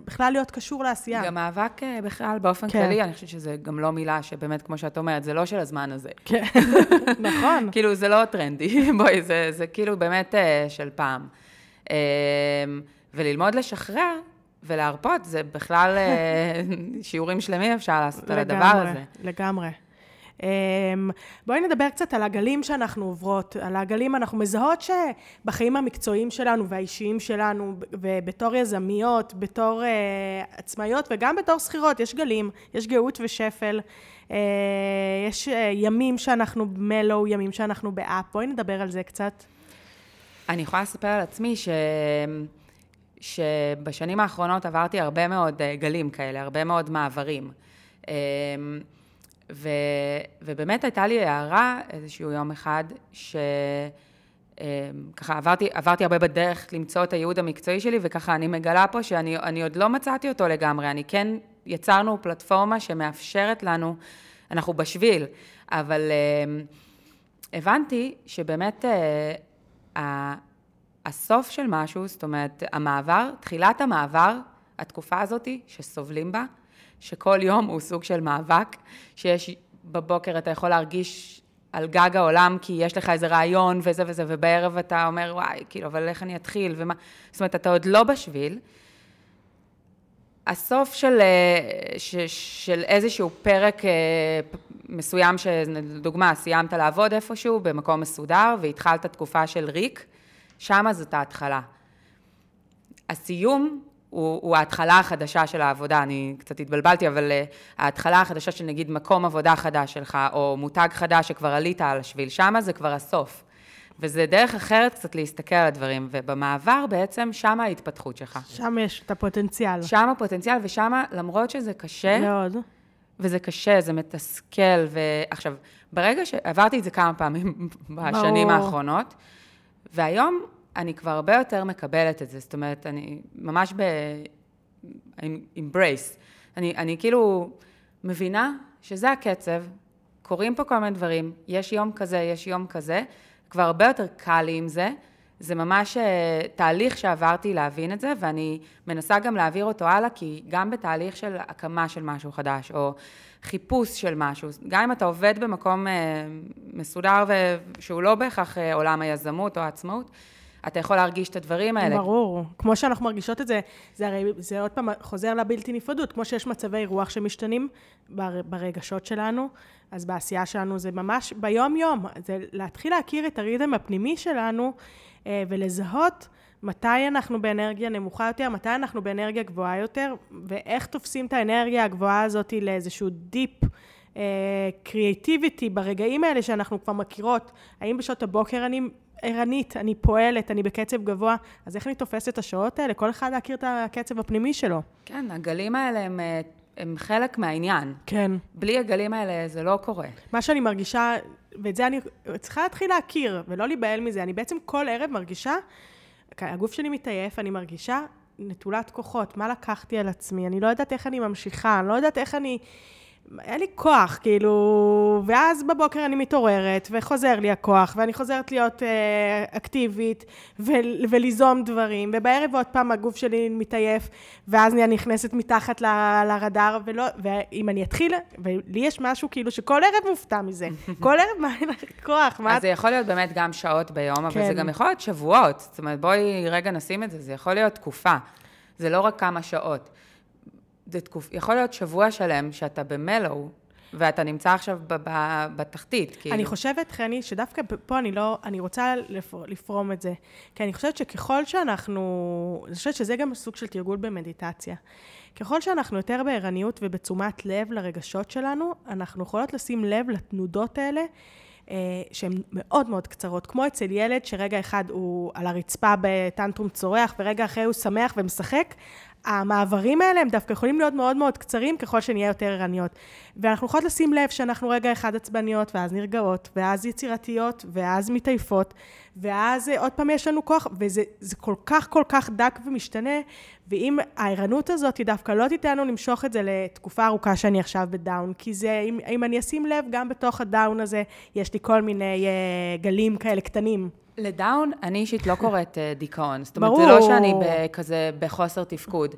בכלל להיות קשור לעשייה. גם מאבק אה, בכלל באופן כן. כללי, אני חושבת שזה גם לא מילה שבאמת, כמו שאת אומרת, זה לא של הזמן הזה. כן, <laughs> נכון. כאילו, זה לא טרנדי, <laughs> בואי, זה, זה כאילו באמת אה, של פעם. וללמוד לשחרר, ולהרפות, זה בכלל <laughs> שיעורים שלמים אפשר לעשות על הדבר הזה. לגמרי, לגמרי. אמ, בואי נדבר קצת על הגלים שאנחנו עוברות, על הגלים, אנחנו מזהות שבחיים המקצועיים שלנו והאישיים שלנו, ובתור יזמיות, בתור uh, עצמאיות וגם בתור שכירות, יש גלים, יש גאות ושפל, uh, יש uh, ימים שאנחנו במלו, ימים שאנחנו באפ, בואי נדבר על זה קצת. אני יכולה לספר על עצמי ש... שבשנים האחרונות עברתי הרבה מאוד גלים כאלה, הרבה מאוד מעברים. ו, ובאמת הייתה לי הערה איזשהו יום אחד, שככה אמ, עברתי, עברתי הרבה בדרך למצוא את הייעוד המקצועי שלי, וככה אני מגלה פה שאני עוד לא מצאתי אותו לגמרי. אני כן, יצרנו פלטפורמה שמאפשרת לנו, אנחנו בשביל, אבל אמ, הבנתי שבאמת אה, הסוף של משהו, זאת אומרת, המעבר, תחילת המעבר, התקופה הזאתי שסובלים בה, שכל יום הוא סוג של מאבק, שיש בבוקר אתה יכול להרגיש על גג העולם כי יש לך איזה רעיון וזה וזה, ובערב אתה אומר, וואי, כאילו, אבל איך אני אתחיל ומה... זאת אומרת, אתה עוד לא בשביל. הסוף של, אה, ש, של איזשהו פרק אה, מסוים, שלדוגמה, סיימת לעבוד איפשהו במקום מסודר והתחלת תקופה של ריק, שמה זאת ההתחלה. הסיום הוא, הוא ההתחלה החדשה של העבודה, אני קצת התבלבלתי, אבל uh, ההתחלה החדשה של נגיד מקום עבודה חדש שלך, או מותג חדש שכבר עלית על השביל, שמה זה כבר הסוף. וזה דרך אחרת קצת להסתכל על הדברים, ובמעבר בעצם, שמה ההתפתחות שלך. שם יש את הפוטנציאל. שם הפוטנציאל, ושם, למרות שזה קשה, מאוד. וזה קשה, זה מתסכל, ועכשיו, ברגע שעברתי את זה כמה פעמים <laughs> בשנים ברור. האחרונות, והיום אני כבר הרבה יותר מקבלת את זה, זאת אומרת, אני ממש ב... אמברייס. אני, אני כאילו מבינה שזה הקצב, קורים פה כל מיני דברים, יש יום כזה, יש יום כזה, כבר הרבה יותר קל לי עם זה. זה ממש אה, תהליך שעברתי להבין את זה, ואני מנסה גם להעביר אותו הלאה, כי גם בתהליך של הקמה של משהו חדש, או חיפוש של משהו, גם אם אתה עובד במקום אה, מסודר שהוא לא בהכרח אה, עולם היזמות או העצמאות, אתה יכול להרגיש את הדברים האלה. ברור. כמו שאנחנו מרגישות את זה, זה הרי, זה עוד פעם חוזר לבלתי נפרדות. כמו שיש מצבי רוח שמשתנים ברגשות שלנו, אז בעשייה שלנו זה ממש ביום-יום. זה להתחיל להכיר את הריתם הפנימי שלנו אה, ולזהות מתי אנחנו באנרגיה נמוכה יותר, מתי אנחנו באנרגיה גבוהה יותר, ואיך תופסים את האנרגיה הגבוהה הזאת לאיזשהו דיפ. קריאטיביטי uh, ברגעים האלה שאנחנו כבר מכירות, האם בשעות הבוקר אני ערנית, אני פועלת, אני בקצב גבוה, אז איך אני תופסת את השעות האלה? כל אחד להכיר את הקצב הפנימי שלו. כן, הגלים האלה הם, אה, הם חלק מהעניין. כן. בלי הגלים האלה זה לא קורה. מה שאני מרגישה, ואת זה אני צריכה להתחיל להכיר, ולא להיבהל מזה, אני בעצם כל ערב מרגישה, הגוף שלי מתעייף, אני מרגישה נטולת כוחות, מה לקחתי על עצמי, אני לא יודעת איך אני ממשיכה, אני לא יודעת איך אני... אין לי כוח, כאילו, ואז בבוקר אני מתעוררת, וחוזר לי הכוח, ואני חוזרת להיות אה, אקטיבית, ו- וליזום דברים, ובערב עוד פעם הגוף שלי מתעייף, ואז אני נכנסת מתחת ל- לרדאר, ולא, ואם אני אתחיל, ולי יש משהו כאילו שכל ערב מופתע מזה, <laughs> כל ערב מה אין לך כוח, מה... אז זה יכול להיות באמת גם שעות ביום, כן. אבל זה כן. גם יכול להיות שבועות, זאת אומרת, בואי רגע נשים את זה, זה יכול להיות תקופה, זה לא רק כמה שעות. זה תקוף, יכול להיות שבוע שלם שאתה במלואו, ואתה נמצא עכשיו ב- ב- בתחתית, כאילו. אני חושבת, חני, שדווקא פה אני לא, אני רוצה לפרום את זה. כי אני חושבת שככל שאנחנו, אני חושבת שזה גם סוג של תרגול במדיטציה. ככל שאנחנו יותר בערניות ובתשומת לב לרגשות שלנו, אנחנו יכולות לשים לב לתנודות האלה. אה, שהן מאוד מאוד קצרות, כמו אצל ילד שרגע אחד הוא על הרצפה בטנטרום צורח ורגע אחרי הוא שמח ומשחק, המעברים האלה הם דווקא יכולים להיות מאוד מאוד קצרים ככל שנהיה יותר ערניות. ואנחנו יכולות לשים לב שאנחנו רגע אחד עצבניות, ואז נרגעות, ואז יצירתיות, ואז מתעייפות, ואז עוד פעם יש לנו כוח, וזה כל כך כל כך דק ומשתנה, ואם הערנות הזאת היא דווקא לא תיתן לנו למשוך את זה לתקופה ארוכה שאני עכשיו בדאון, כי זה, אם, אם אני אשים לב, גם בתוך הדאון הזה, יש לי כל מיני uh, גלים כאלה קטנים. לדאון, אני אישית לא קוראת uh, דיכאון. זאת אומרת, ברור. זה לא שאני כזה בחוסר תפקוד.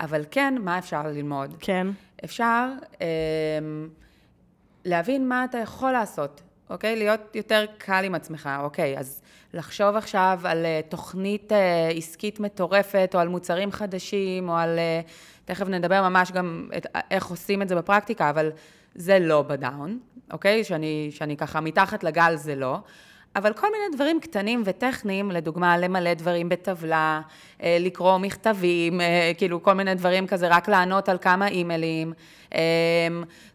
אבל כן, מה אפשר ללמוד? כן. אפשר um, להבין מה אתה יכול לעשות, אוקיי? להיות יותר קל עם עצמך, אוקיי? אז לחשוב עכשיו על uh, תוכנית uh, עסקית מטורפת, או על מוצרים חדשים, או על... Uh, תכף נדבר ממש גם את, איך עושים את זה בפרקטיקה, אבל זה לא בדאון, אוקיי? שאני, שאני ככה מתחת לגל זה לא. אבל כל מיני דברים קטנים וטכניים, לדוגמה, למלא דברים בטבלה, לקרוא מכתבים, כאילו כל מיני דברים כזה, רק לענות על כמה אימיילים,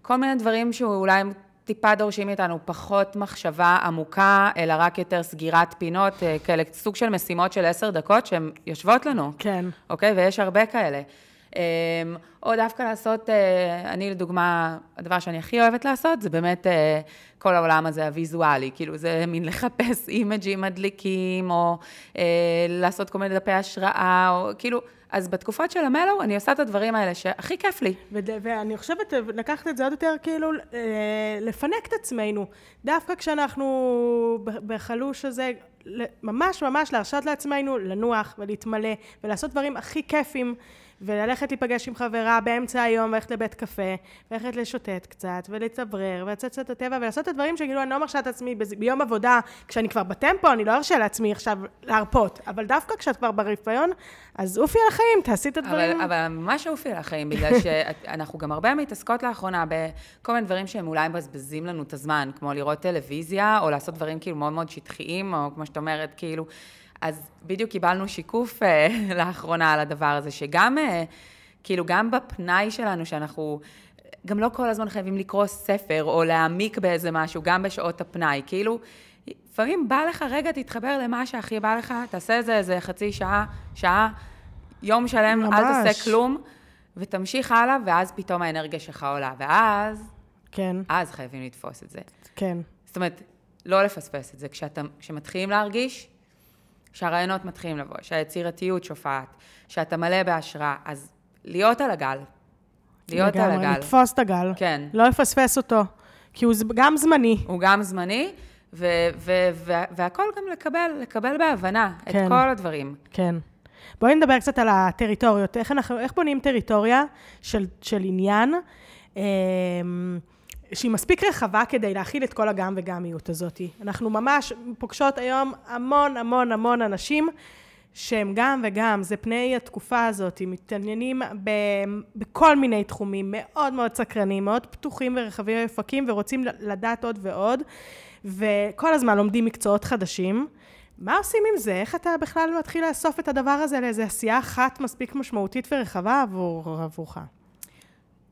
כל מיני דברים שאולי הם טיפה דורשים מאיתנו פחות מחשבה עמוקה, אלא רק יותר סגירת פינות, כאלה סוג של משימות של עשר דקות שהן יושבות לנו. כן. אוקיי? ויש הרבה כאלה. או דווקא לעשות, אני לדוגמה, הדבר שאני הכי אוהבת לעשות, זה באמת כל העולם הזה הוויזואלי, כאילו זה מין לחפש אימג'ים מדליקים, או אה, לעשות כל מיני דפי השראה, או כאילו, אז בתקופות של המלו, אני עושה את הדברים האלה שהכי כיף לי. וד- ואני חושבת, לקחת את זה עוד יותר, כאילו, אה, לפנק את עצמנו. דווקא כשאנחנו בחלוש הזה, ממש ממש להרשות לעצמנו לנוח ולהתמלא, ולעשות דברים הכי כיפים. וללכת להיפגש עם חברה באמצע היום, ללכת לבית קפה, ללכת לשוטט קצת, ולצברר, ולצאת קצת לטבע, ולעשות את הדברים שכאילו אני לא מרשה את עצמי ביום עבודה, כשאני כבר בטמפו, אני לא ארשה לעצמי עכשיו להרפות. אבל דווקא כשאת כבר ברפיון, אז עופי על החיים, תעשי את הדברים. אבל, אבל ממש עופי על החיים, בגלל <laughs> שאנחנו גם הרבה מתעסקות לאחרונה בכל מיני דברים שהם אולי מבזבזים לנו את הזמן, כמו לראות טלוויזיה, או לעשות דברים כאילו מאוד מאוד שטחיים, או כמו שאת אומרת, כאילו... אז בדיוק קיבלנו שיקוף אה, <laughs> לאחרונה על הדבר הזה, שגם, אה, כאילו, גם בפנאי שלנו, שאנחנו גם לא כל הזמן חייבים לקרוא ספר או להעמיק באיזה משהו, גם בשעות הפנאי, כאילו, לפעמים בא לך, רגע, תתחבר למה שהכי בא לך, תעשה איזה איזה חצי שעה, שעה, יום שלם, ממש. אל תעשה כלום, ותמשיך הלאה, ואז פתאום האנרגיה שלך עולה, ואז... כן. אז חייבים לתפוס את זה. כן. זאת אומרת, לא לפספס את זה. כשאתה, כשמתחילים להרגיש, שהרעיונות מתחילים לבוא, שהיצירתיות שופעת, שאתה מלא בהשראה, אז להיות על הגל. להיות לגמרי, על הגל. לתפוס את הגל. כן. לא לפספס אותו. כי הוא גם זמני. הוא גם זמני, ו- ו- ו- והכל גם לקבל, לקבל בהבנה את כן. כל הדברים. כן. בואי נדבר קצת על הטריטוריות. איך, אנחנו, איך בונים טריטוריה של, של עניין אה, שהיא מספיק רחבה כדי להכיל את כל הגם וגמיות הזאת. אנחנו ממש פוגשות היום המון המון המון אנשים שהם גם וגם, זה פני התקופה הזאת, מתעניינים ב, בכל מיני תחומים, מאוד מאוד סקרנים, מאוד פתוחים ורחבים ואופקים, ורוצים לדעת עוד ועוד, וכל הזמן לומדים מקצועות חדשים. מה עושים עם זה? איך אתה בכלל מתחיל לאסוף את הדבר הזה לאיזו עשייה אחת מספיק משמעותית ורחבה עבור, עבורך?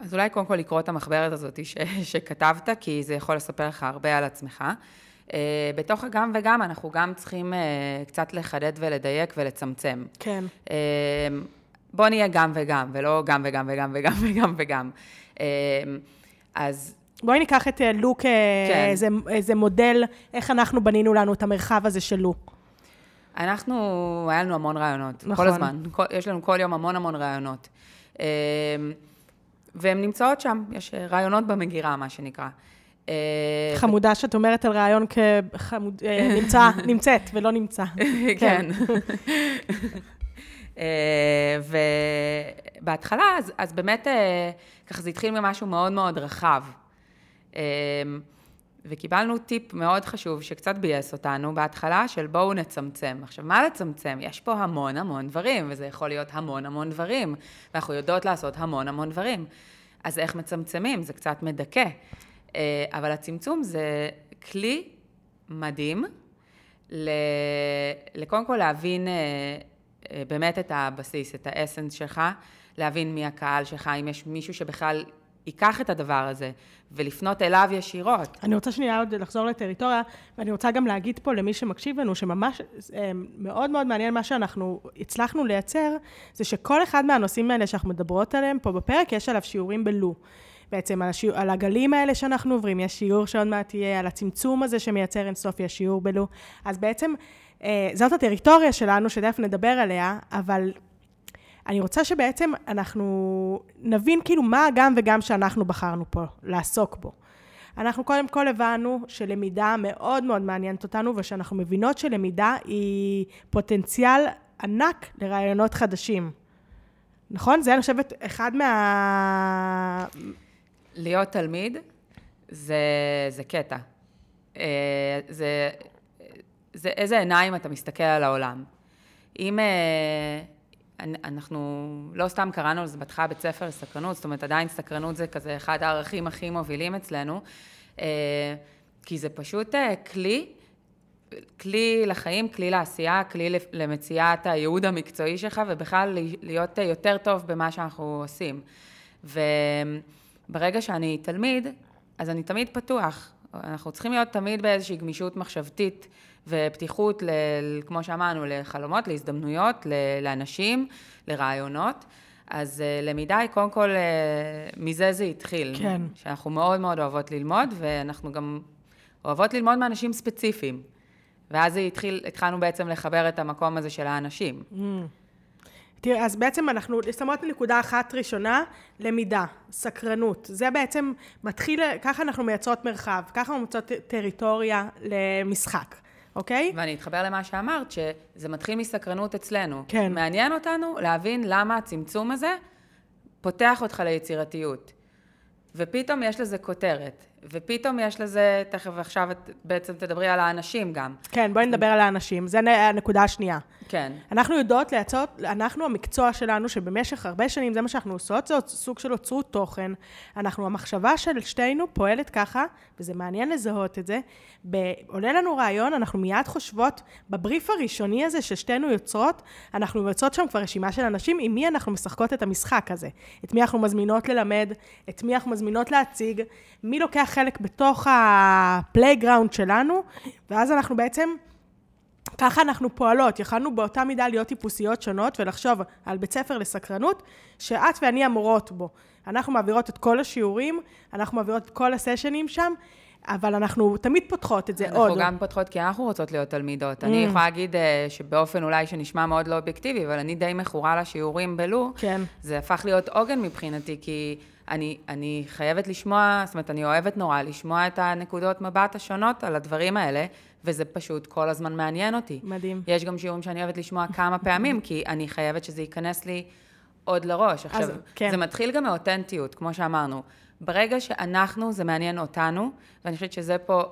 אז אולי קודם כל לקרוא את המחברת הזאת ש- שכתבת, כי זה יכול לספר לך הרבה על עצמך. Uh, בתוך הגם וגם, אנחנו גם צריכים uh, קצת לחדד ולדייק ולצמצם. כן. Uh, בוא נהיה גם וגם, ולא גם וגם וגם וגם <laughs> וגם וגם. אז בואי ניקח את אה, לו כן. כאיזה איזה מודל, איך אנחנו בנינו לנו את המרחב הזה של לו. אנחנו, היה לנו המון רעיונות, נכון. כל הזמן. כל, יש לנו כל יום המון המון רעיונות. אה, והן נמצאות שם, יש אה, רעיונות במגירה, מה שנקרא. אה, חמודה שאת אומרת על רעיון כנמצא, <laughs> נמצאת ולא נמצא. <laughs> כן. <laughs> אה, ובהתחלה, אז, אז באמת, אה, ככה זה התחיל ממשהו מאוד מאוד רחב. וקיבלנו טיפ מאוד חשוב שקצת ביאס אותנו בהתחלה, של בואו נצמצם. עכשיו, מה לצמצם? יש פה המון המון דברים, וזה יכול להיות המון המון דברים, ואנחנו יודעות לעשות המון המון דברים. אז איך מצמצמים? זה קצת מדכא. אה, אבל הצמצום זה כלי מדהים. לקודם כל להבין אה, אה, באמת את הבסיס, את האסנס שלך, להבין מי הקהל שלך, אם יש מישהו שבכלל ייקח את הדבר הזה, ולפנות אליו ישירות. אני רוצה שנייה עוד לחזור לטריטוריה, ואני רוצה גם להגיד פה למי שמקשיב לנו, שממש אה, מאוד מאוד מעניין מה שאנחנו הצלחנו לייצר, זה שכל אחד מהנושאים האלה שאנחנו מדברות עליהם פה בפרק, יש עליו שיעורים בלו. בעצם על, השיעור, על הגלים האלה שאנחנו עוברים, יש שיעור שעוד מעט יהיה, על הצמצום הזה שמייצר אינסוף, יש שיעור בלו. אז בעצם, אה, זאת הטריטוריה שלנו, שתכף נדבר עליה, אבל אני רוצה שבעצם אנחנו נבין כאילו מה הגם וגם שאנחנו בחרנו פה לעסוק בו. אנחנו קודם כל הבנו שלמידה מאוד מאוד מעניינת אותנו, ושאנחנו מבינות שלמידה היא פוטנציאל ענק לרעיונות חדשים. נכון? זה, אני חושבת, אחד מה... להיות תלמיד זה, זה קטע. אה, זה, זה איזה עיניים אתה מסתכל על העולם. אם אה, אנחנו לא סתם קראנו לזה בהתחלה בית ספר לסקרנות, זאת אומרת עדיין סקרנות זה כזה אחד הערכים הכי מובילים אצלנו, אה, כי זה פשוט אה, כלי, כלי לחיים, כלי לעשייה, כלי למציאת הייעוד המקצועי שלך ובכלל להיות יותר טוב במה שאנחנו עושים. וברגע שאני תלמיד, אז אני תמיד פתוח. אנחנו צריכים להיות תמיד באיזושהי גמישות מחשבתית ופתיחות, ל, כמו שאמרנו, לחלומות, להזדמנויות, לאנשים, לרעיונות. אז uh, למידה היא קודם כל, uh, מזה זה התחיל. כן. שאנחנו מאוד מאוד אוהבות ללמוד, ואנחנו גם אוהבות ללמוד מאנשים ספציפיים. ואז התחיל, התחלנו בעצם לחבר את המקום הזה של האנשים. Mm. תראה, אז בעצם אנחנו שמות נקודה אחת ראשונה, למידה, סקרנות. זה בעצם מתחיל, ככה אנחנו מייצרות מרחב, ככה אנחנו מייצרות טריטוריה למשחק. אוקיי? ואני אתחבר למה שאמרת, שזה מתחיל מסקרנות אצלנו. כן. מעניין אותנו להבין למה הצמצום הזה פותח אותך ליצירתיות. ופתאום יש לזה כותרת, ופתאום יש לזה, תכף עכשיו את בעצם תדברי על האנשים גם. כן, בואי נדבר על האנשים, זה הנקודה השנייה. כן. אנחנו יודעות לייצות, אנחנו המקצוע שלנו, שבמשך הרבה שנים זה מה שאנחנו עושות, זה סוג של אוצרות תוכן. אנחנו, המחשבה של שתינו פועלת ככה, וזה מעניין לזהות את זה. עולה לנו רעיון, אנחנו מיד חושבות, בבריף הראשוני הזה ששתינו יוצרות, אנחנו יוצרות שם כבר רשימה של אנשים עם מי אנחנו משחקות את המשחק הזה. את מי אנחנו מזמינות ללמד, את מי אנחנו מזמינות להציג, מי לוקח חלק בתוך ה playground שלנו, ואז אנחנו בעצם... ככה אנחנו פועלות, יכלנו באותה מידה להיות טיפוסיות שונות ולחשוב על בית ספר לסקרנות, שאת ואני המורות בו. אנחנו מעבירות את כל השיעורים, אנחנו מעבירות את כל הסשנים שם, אבל אנחנו תמיד פותחות את זה אנחנו עוד. אנחנו גם פותחות כי אנחנו רוצות להיות תלמידות. Mm. אני יכולה להגיד אה, שבאופן אולי שנשמע מאוד לא אובייקטיבי, אבל אני די מכורה לשיעורים בלו. כן. זה הפך להיות עוגן מבחינתי, כי אני, אני חייבת לשמוע, זאת אומרת, אני אוהבת נורא לשמוע את הנקודות מבט השונות על הדברים האלה, וזה פשוט כל הזמן מעניין אותי. מדהים. יש גם שיעורים שאני אוהבת לשמוע כמה פעמים, כי אני חייבת שזה ייכנס לי עוד לראש. עכשיו, כן. זה מתחיל גם מאותנטיות, כמו שאמרנו. ברגע שאנחנו, זה מעניין אותנו, ואני חושבת שזה פה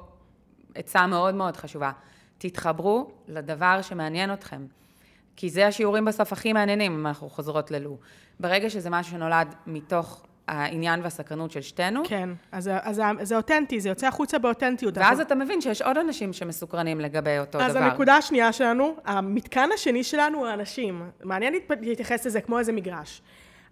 עצה מאוד מאוד חשובה. תתחברו לדבר שמעניין אתכם. כי זה השיעורים בסוף הכי מעניינים, אם אנחנו חוזרות ללו. ברגע שזה משהו שנולד מתוך העניין והסקרנות של שתינו, כן, אז, אז זה אותנטי, זה יוצא החוצה באותנטיות. ואז אתה מבין שיש עוד אנשים שמסוקרנים לגבי אותו אז דבר. אז הנקודה השנייה שלנו, המתקן השני שלנו הוא האנשים. מעניין להתייחס לזה כמו איזה מגרש.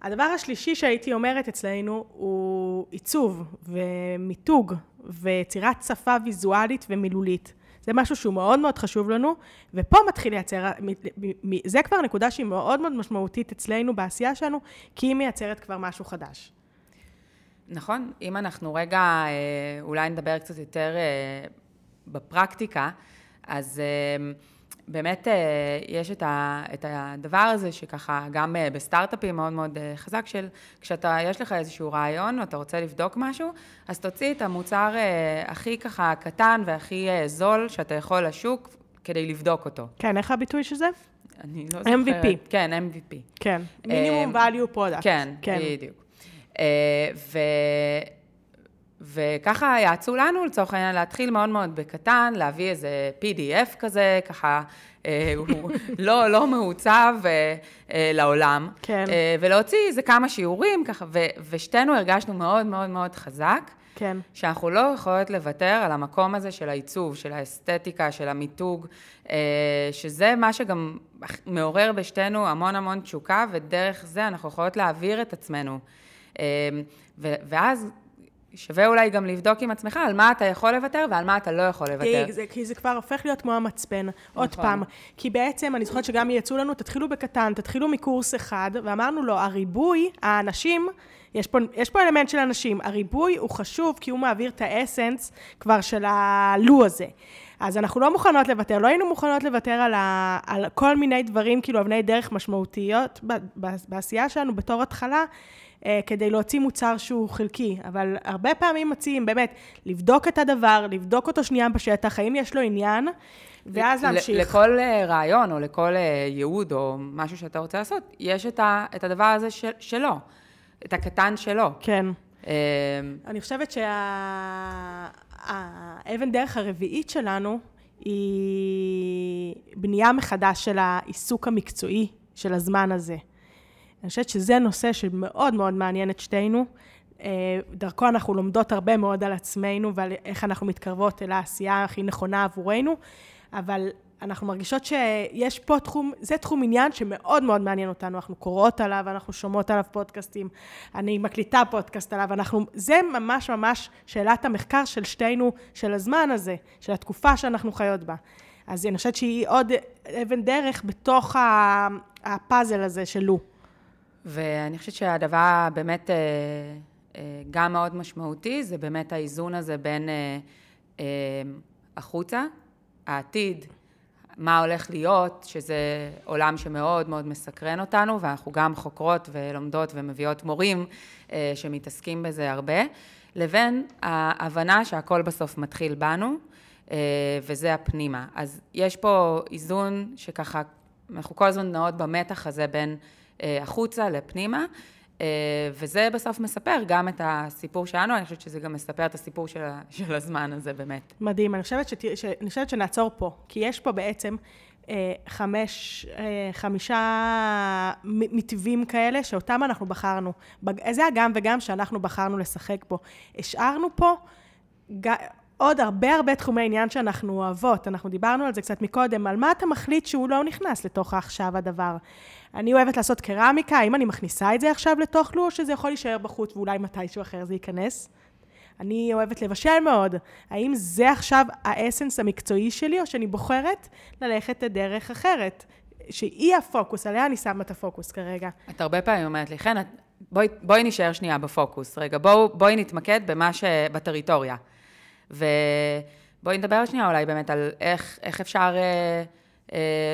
הדבר השלישי שהייתי אומרת אצלנו הוא עיצוב ומיתוג ויצירת שפה ויזואלית ומילולית. זה משהו שהוא מאוד מאוד חשוב לנו, ופה מתחיל לייצר, זה כבר נקודה שהיא מאוד מאוד משמעותית אצלנו בעשייה שלנו, כי היא מייצרת כבר משהו חדש. נכון, אם אנחנו רגע, אה, אולי נדבר קצת יותר אה, בפרקטיקה, אז אה, באמת יש את, הדבר הזה שככה גם בסטארט-אפים מאוד מאוד חזק של כשאתה, יש לך איזשהו רעיון או אתה רוצה לבדוק משהו, אז תוציא את המוצר הכי ככה קטן והכי זול שאתה יכול לשוק כדי לבדוק אותו. כן, איך הביטוי של זה? אני לא זוכרת. MVP. כן, MVP. כן, מינימום value product. כן, כן, בדיוק. אה, ו... וככה יעצו לנו, לצורך העניין, להתחיל מאוד מאוד בקטן, להביא איזה PDF כזה, ככה, אה, הוא <laughs> לא, לא מעוצב אה, לעולם. כן. ולהוציא איזה כמה שיעורים, ככה, ו, ושתינו הרגשנו מאוד מאוד מאוד חזק. כן. שאנחנו לא יכולות לוותר על המקום הזה של העיצוב, של האסתטיקה, של המיתוג, שזה מה שגם מעורר בשתינו המון המון תשוקה, ודרך זה אנחנו יכולות להעביר את עצמנו. אמ, ואז שווה אולי גם לבדוק עם עצמך על מה אתה יכול לוותר ועל מה אתה לא יכול לוותר. כי זה, כי זה כבר הופך להיות כמו המצפן, נכון. עוד פעם. כי בעצם, אני זוכרת שגם יצאו לנו, תתחילו בקטן, תתחילו מקורס אחד, ואמרנו לו, הריבוי, האנשים, יש פה, יש פה אלמנט של אנשים, הריבוי הוא חשוב כי הוא מעביר את האסנס כבר של הלו הזה. אז אנחנו לא מוכנות לוותר, לא היינו מוכנות לוותר על, ה, על כל מיני דברים, כאילו אבני דרך משמעותיות בעשייה שלנו בתור התחלה, כדי להוציא מוצר שהוא חלקי, אבל הרבה פעמים מציעים באמת לבדוק את הדבר, לבדוק אותו שנייה בשטח, האם יש לו עניין, ואז להמשיך. לכל אה, רעיון או לכל אה, ייעוד או משהו שאתה רוצה לעשות, יש את, ה, את הדבר הזה של, שלו, את הקטן שלו. כן. אני חושבת שהאבן דרך הרביעית שלנו היא בנייה מחדש של העיסוק המקצועי של הזמן הזה. אני חושבת שזה נושא שמאוד מאוד מעניין את שתינו. אה, דרכו אנחנו לומדות הרבה מאוד על עצמנו ועל איך אנחנו מתקרבות אל העשייה הכי נכונה עבורנו, אבל אנחנו מרגישות שיש פה תחום, זה תחום עניין שמאוד מאוד מעניין אותנו, אנחנו קוראות עליו, אנחנו שומעות עליו פודקאסטים, אני מקליטה פודקאסט עליו, אנחנו, זה ממש ממש שאלת המחקר של שתינו, של הזמן הזה, של התקופה שאנחנו חיות בה. אז אני חושבת שהיא עוד אבן דרך בתוך הפאזל הזה של לו. ואני חושבת שהדבר באמת אה, אה, גם מאוד משמעותי, זה באמת האיזון הזה בין אה, החוצה, העתיד, מה הולך להיות, שזה עולם שמאוד מאוד מסקרן אותנו, ואנחנו גם חוקרות ולומדות ומביאות מורים שמתעסקים בזה הרבה, לבין ההבנה שהכל בסוף מתחיל בנו, וזה הפנימה. אז יש פה איזון שככה, אנחנו כל הזמן נעות במתח הזה בין החוצה, לפנימה. אה, וזה בסוף מספר גם את הסיפור שלנו, אני חושבת שזה גם מספר את הסיפור של, <laughs> של הזמן הזה באמת. מדהים, אני חושבת, שת, ש, אני חושבת שנעצור פה, כי יש פה בעצם אה, חמש, אה, חמישה מתווים כאלה שאותם אנחנו בחרנו. זה הגם וגם שאנחנו בחרנו לשחק פה. השארנו פה עוד הרבה הרבה תחומי עניין שאנחנו אוהבות. אנחנו דיברנו על זה קצת מקודם, על מה אתה מחליט שהוא לא נכנס לתוך העכשיו הדבר. אני אוהבת לעשות קרמיקה, האם אני מכניסה את זה עכשיו לתוך לו, או שזה יכול להישאר בחוץ ואולי מתישהו אחר זה ייכנס? אני אוהבת לבשל מאוד. האם זה עכשיו האסנס המקצועי שלי, או שאני בוחרת ללכת לדרך אחרת? שהיא הפוקוס, עליה אני שמה את הפוקוס כרגע. את הרבה פעמים אומרת לי, חן, בואי, בואי נשאר שנייה בפוקוס. רגע, בוא, בואי נתמקד במה ש... בטריטוריה. ובואי נדבר שנייה אולי באמת על איך, איך אפשר אה,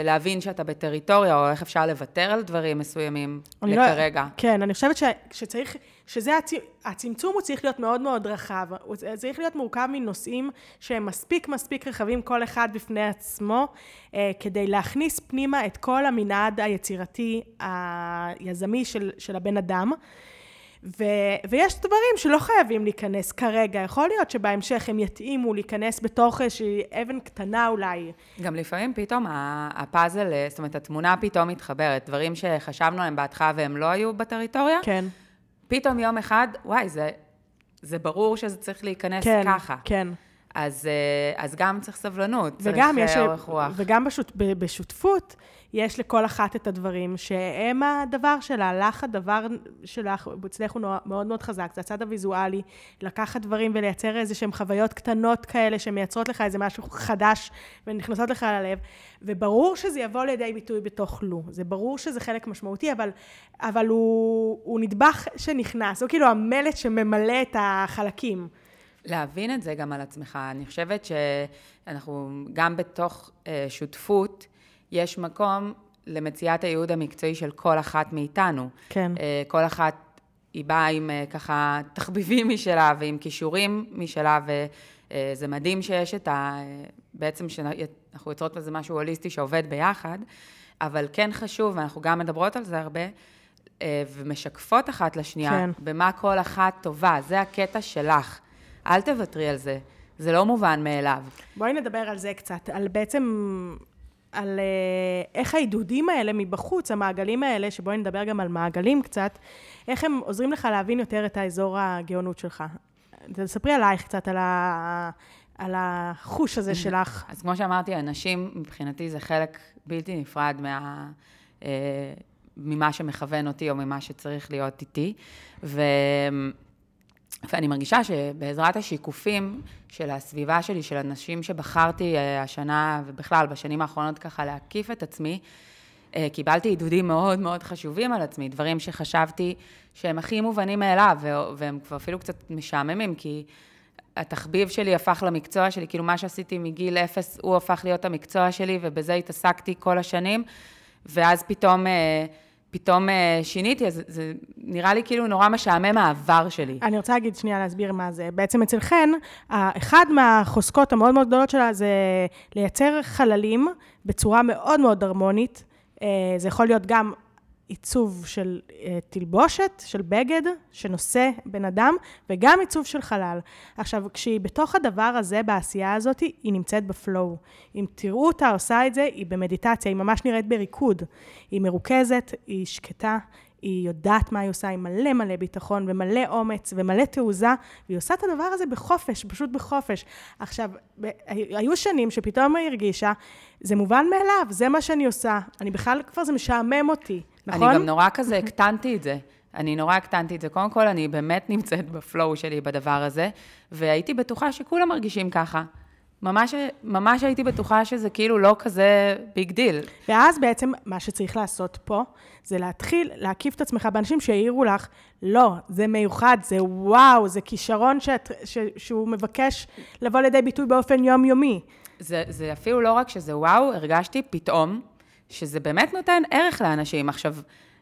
להבין שאתה בטריטוריה, או איך אפשר לוותר על דברים מסוימים לא- לכרגע. כן, אני חושבת ש, שצריך, שזה, הצ, הצמצום הוא צריך להיות מאוד מאוד רחב. הוא צריך להיות מורכב מנושאים שהם מספיק מספיק רחבים, כל אחד בפני עצמו, אה, כדי להכניס פנימה את כל המנעד היצירתי, היזמי של, של הבן אדם. ו, ויש דברים שלא חייבים להיכנס כרגע, יכול להיות שבהמשך הם יתאימו להיכנס בתוך איזושהי אבן קטנה אולי. גם לפעמים פתאום הפאזל, אה, זאת אומרת, התמונה פתאום מתחברת. דברים שחשבנו עליהם בהתחלה והם לא היו בטריטוריה, כן, פתאום יום אחד, וואי, זה, זה ברור שזה צריך להיכנס כן, ככה. כן. אז, אה, אז גם צריך סבלנות, וגם צריך אה, אורך רוח. וגם בשוט, ב- בשותפות, יש לכל אחת את הדברים שהם הדבר שלה. לך הדבר שלך, אצלך הוא מאוד מאוד חזק, זה הצד הוויזואלי, לקחת דברים ולייצר איזה שהן חוויות קטנות כאלה שמייצרות לך איזה משהו חדש ונכנסות לך ללב, וברור שזה יבוא לידי ביטוי בתוך לו. זה ברור שזה חלק משמעותי, אבל, אבל הוא, הוא נדבך שנכנס, הוא כאילו המלט שממלא את החלקים. להבין את זה גם על עצמך. אני חושבת שאנחנו, גם בתוך אה, שותפות, יש מקום למציאת הייעוד המקצועי של כל אחת מאיתנו. כן. אה, כל אחת היא באה עם אה, ככה תחביבים משלה ועם כישורים משלה, וזה מדהים שיש את ה... בעצם שאנחנו יוצרות לזה משהו הוליסטי שעובד ביחד, אבל כן חשוב, ואנחנו גם מדברות על זה הרבה, אה, ומשקפות אחת לשנייה, כן. במה כל אחת טובה, זה הקטע שלך. אל תוותרי על זה, זה לא מובן מאליו. בואי נדבר על זה קצת, על בעצם, על אה, איך העידודים האלה מבחוץ, המעגלים האלה, שבואי נדבר גם על מעגלים קצת, איך הם עוזרים לך להבין יותר את האזור הגאונות שלך. תספרי עלייך קצת, על, ה, על החוש הזה <clears throat> שלך. אז כמו שאמרתי, אנשים, מבחינתי זה חלק בלתי נפרד מה, אה, ממה שמכוון אותי או ממה שצריך להיות איתי. ו, ואני מרגישה שבעזרת השיקופים של הסביבה שלי, של אנשים שבחרתי אה, השנה ובכלל בשנים האחרונות ככה להקיף את עצמי, אה, קיבלתי עידודים מאוד מאוד חשובים על עצמי, דברים שחשבתי שהם הכי מובנים מאליו, והם כבר אפילו קצת משעממים, כי התחביב שלי הפך למקצוע שלי, כאילו מה שעשיתי מגיל אפס, הוא הפך להיות המקצוע שלי, ובזה התעסקתי כל השנים, ואז פתאום, אה, פתאום אה, שיניתי, אז זה נראה לי כאילו נורא משעמם העבר שלי. אני רוצה להגיד שנייה, להסביר מה זה. בעצם אצל חן, אחד מהחוזקות המאוד מאוד גדולות שלה זה לייצר חללים בצורה מאוד מאוד הרמונית. אה, זה יכול להיות גם עיצוב של אה, תלבושת, של בגד, שנושא בן אדם, וגם עיצוב של חלל. עכשיו, כשהיא בתוך הדבר הזה, בעשייה הזאת, היא נמצאת בפלואו. אם תראו אותה עושה את זה, היא במדיטציה, היא ממש נראית בריקוד. היא מרוכזת, היא שקטה, היא יודעת מה היא עושה, היא מלא מלא ביטחון ומלא אומץ ומלא תעוזה, והיא עושה את הדבר הזה בחופש, פשוט בחופש. עכשיו, היו שנים שפתאום היא הרגישה, זה מובן מאליו, זה מה שאני עושה. אני בכלל, כבר זה משעמם אותי, נכון? אני גם נורא כזה <laughs> הקטנתי את זה. אני נורא הקטנתי את זה. קודם כל, אני באמת <laughs> נמצאת ב flow שלי בדבר הזה, והייתי בטוחה שכולם מרגישים ככה. ממש, ממש הייתי בטוחה שזה כאילו לא כזה big deal. ואז בעצם מה שצריך לעשות פה, זה להתחיל להקיף את עצמך באנשים שיעירו לך, לא, זה מיוחד, זה וואו, זה כישרון שאת, ש, שהוא מבקש לבוא לידי ביטוי באופן יומיומי. זה, זה אפילו לא רק שזה וואו, הרגשתי פתאום שזה באמת נותן ערך לאנשים. עכשיו,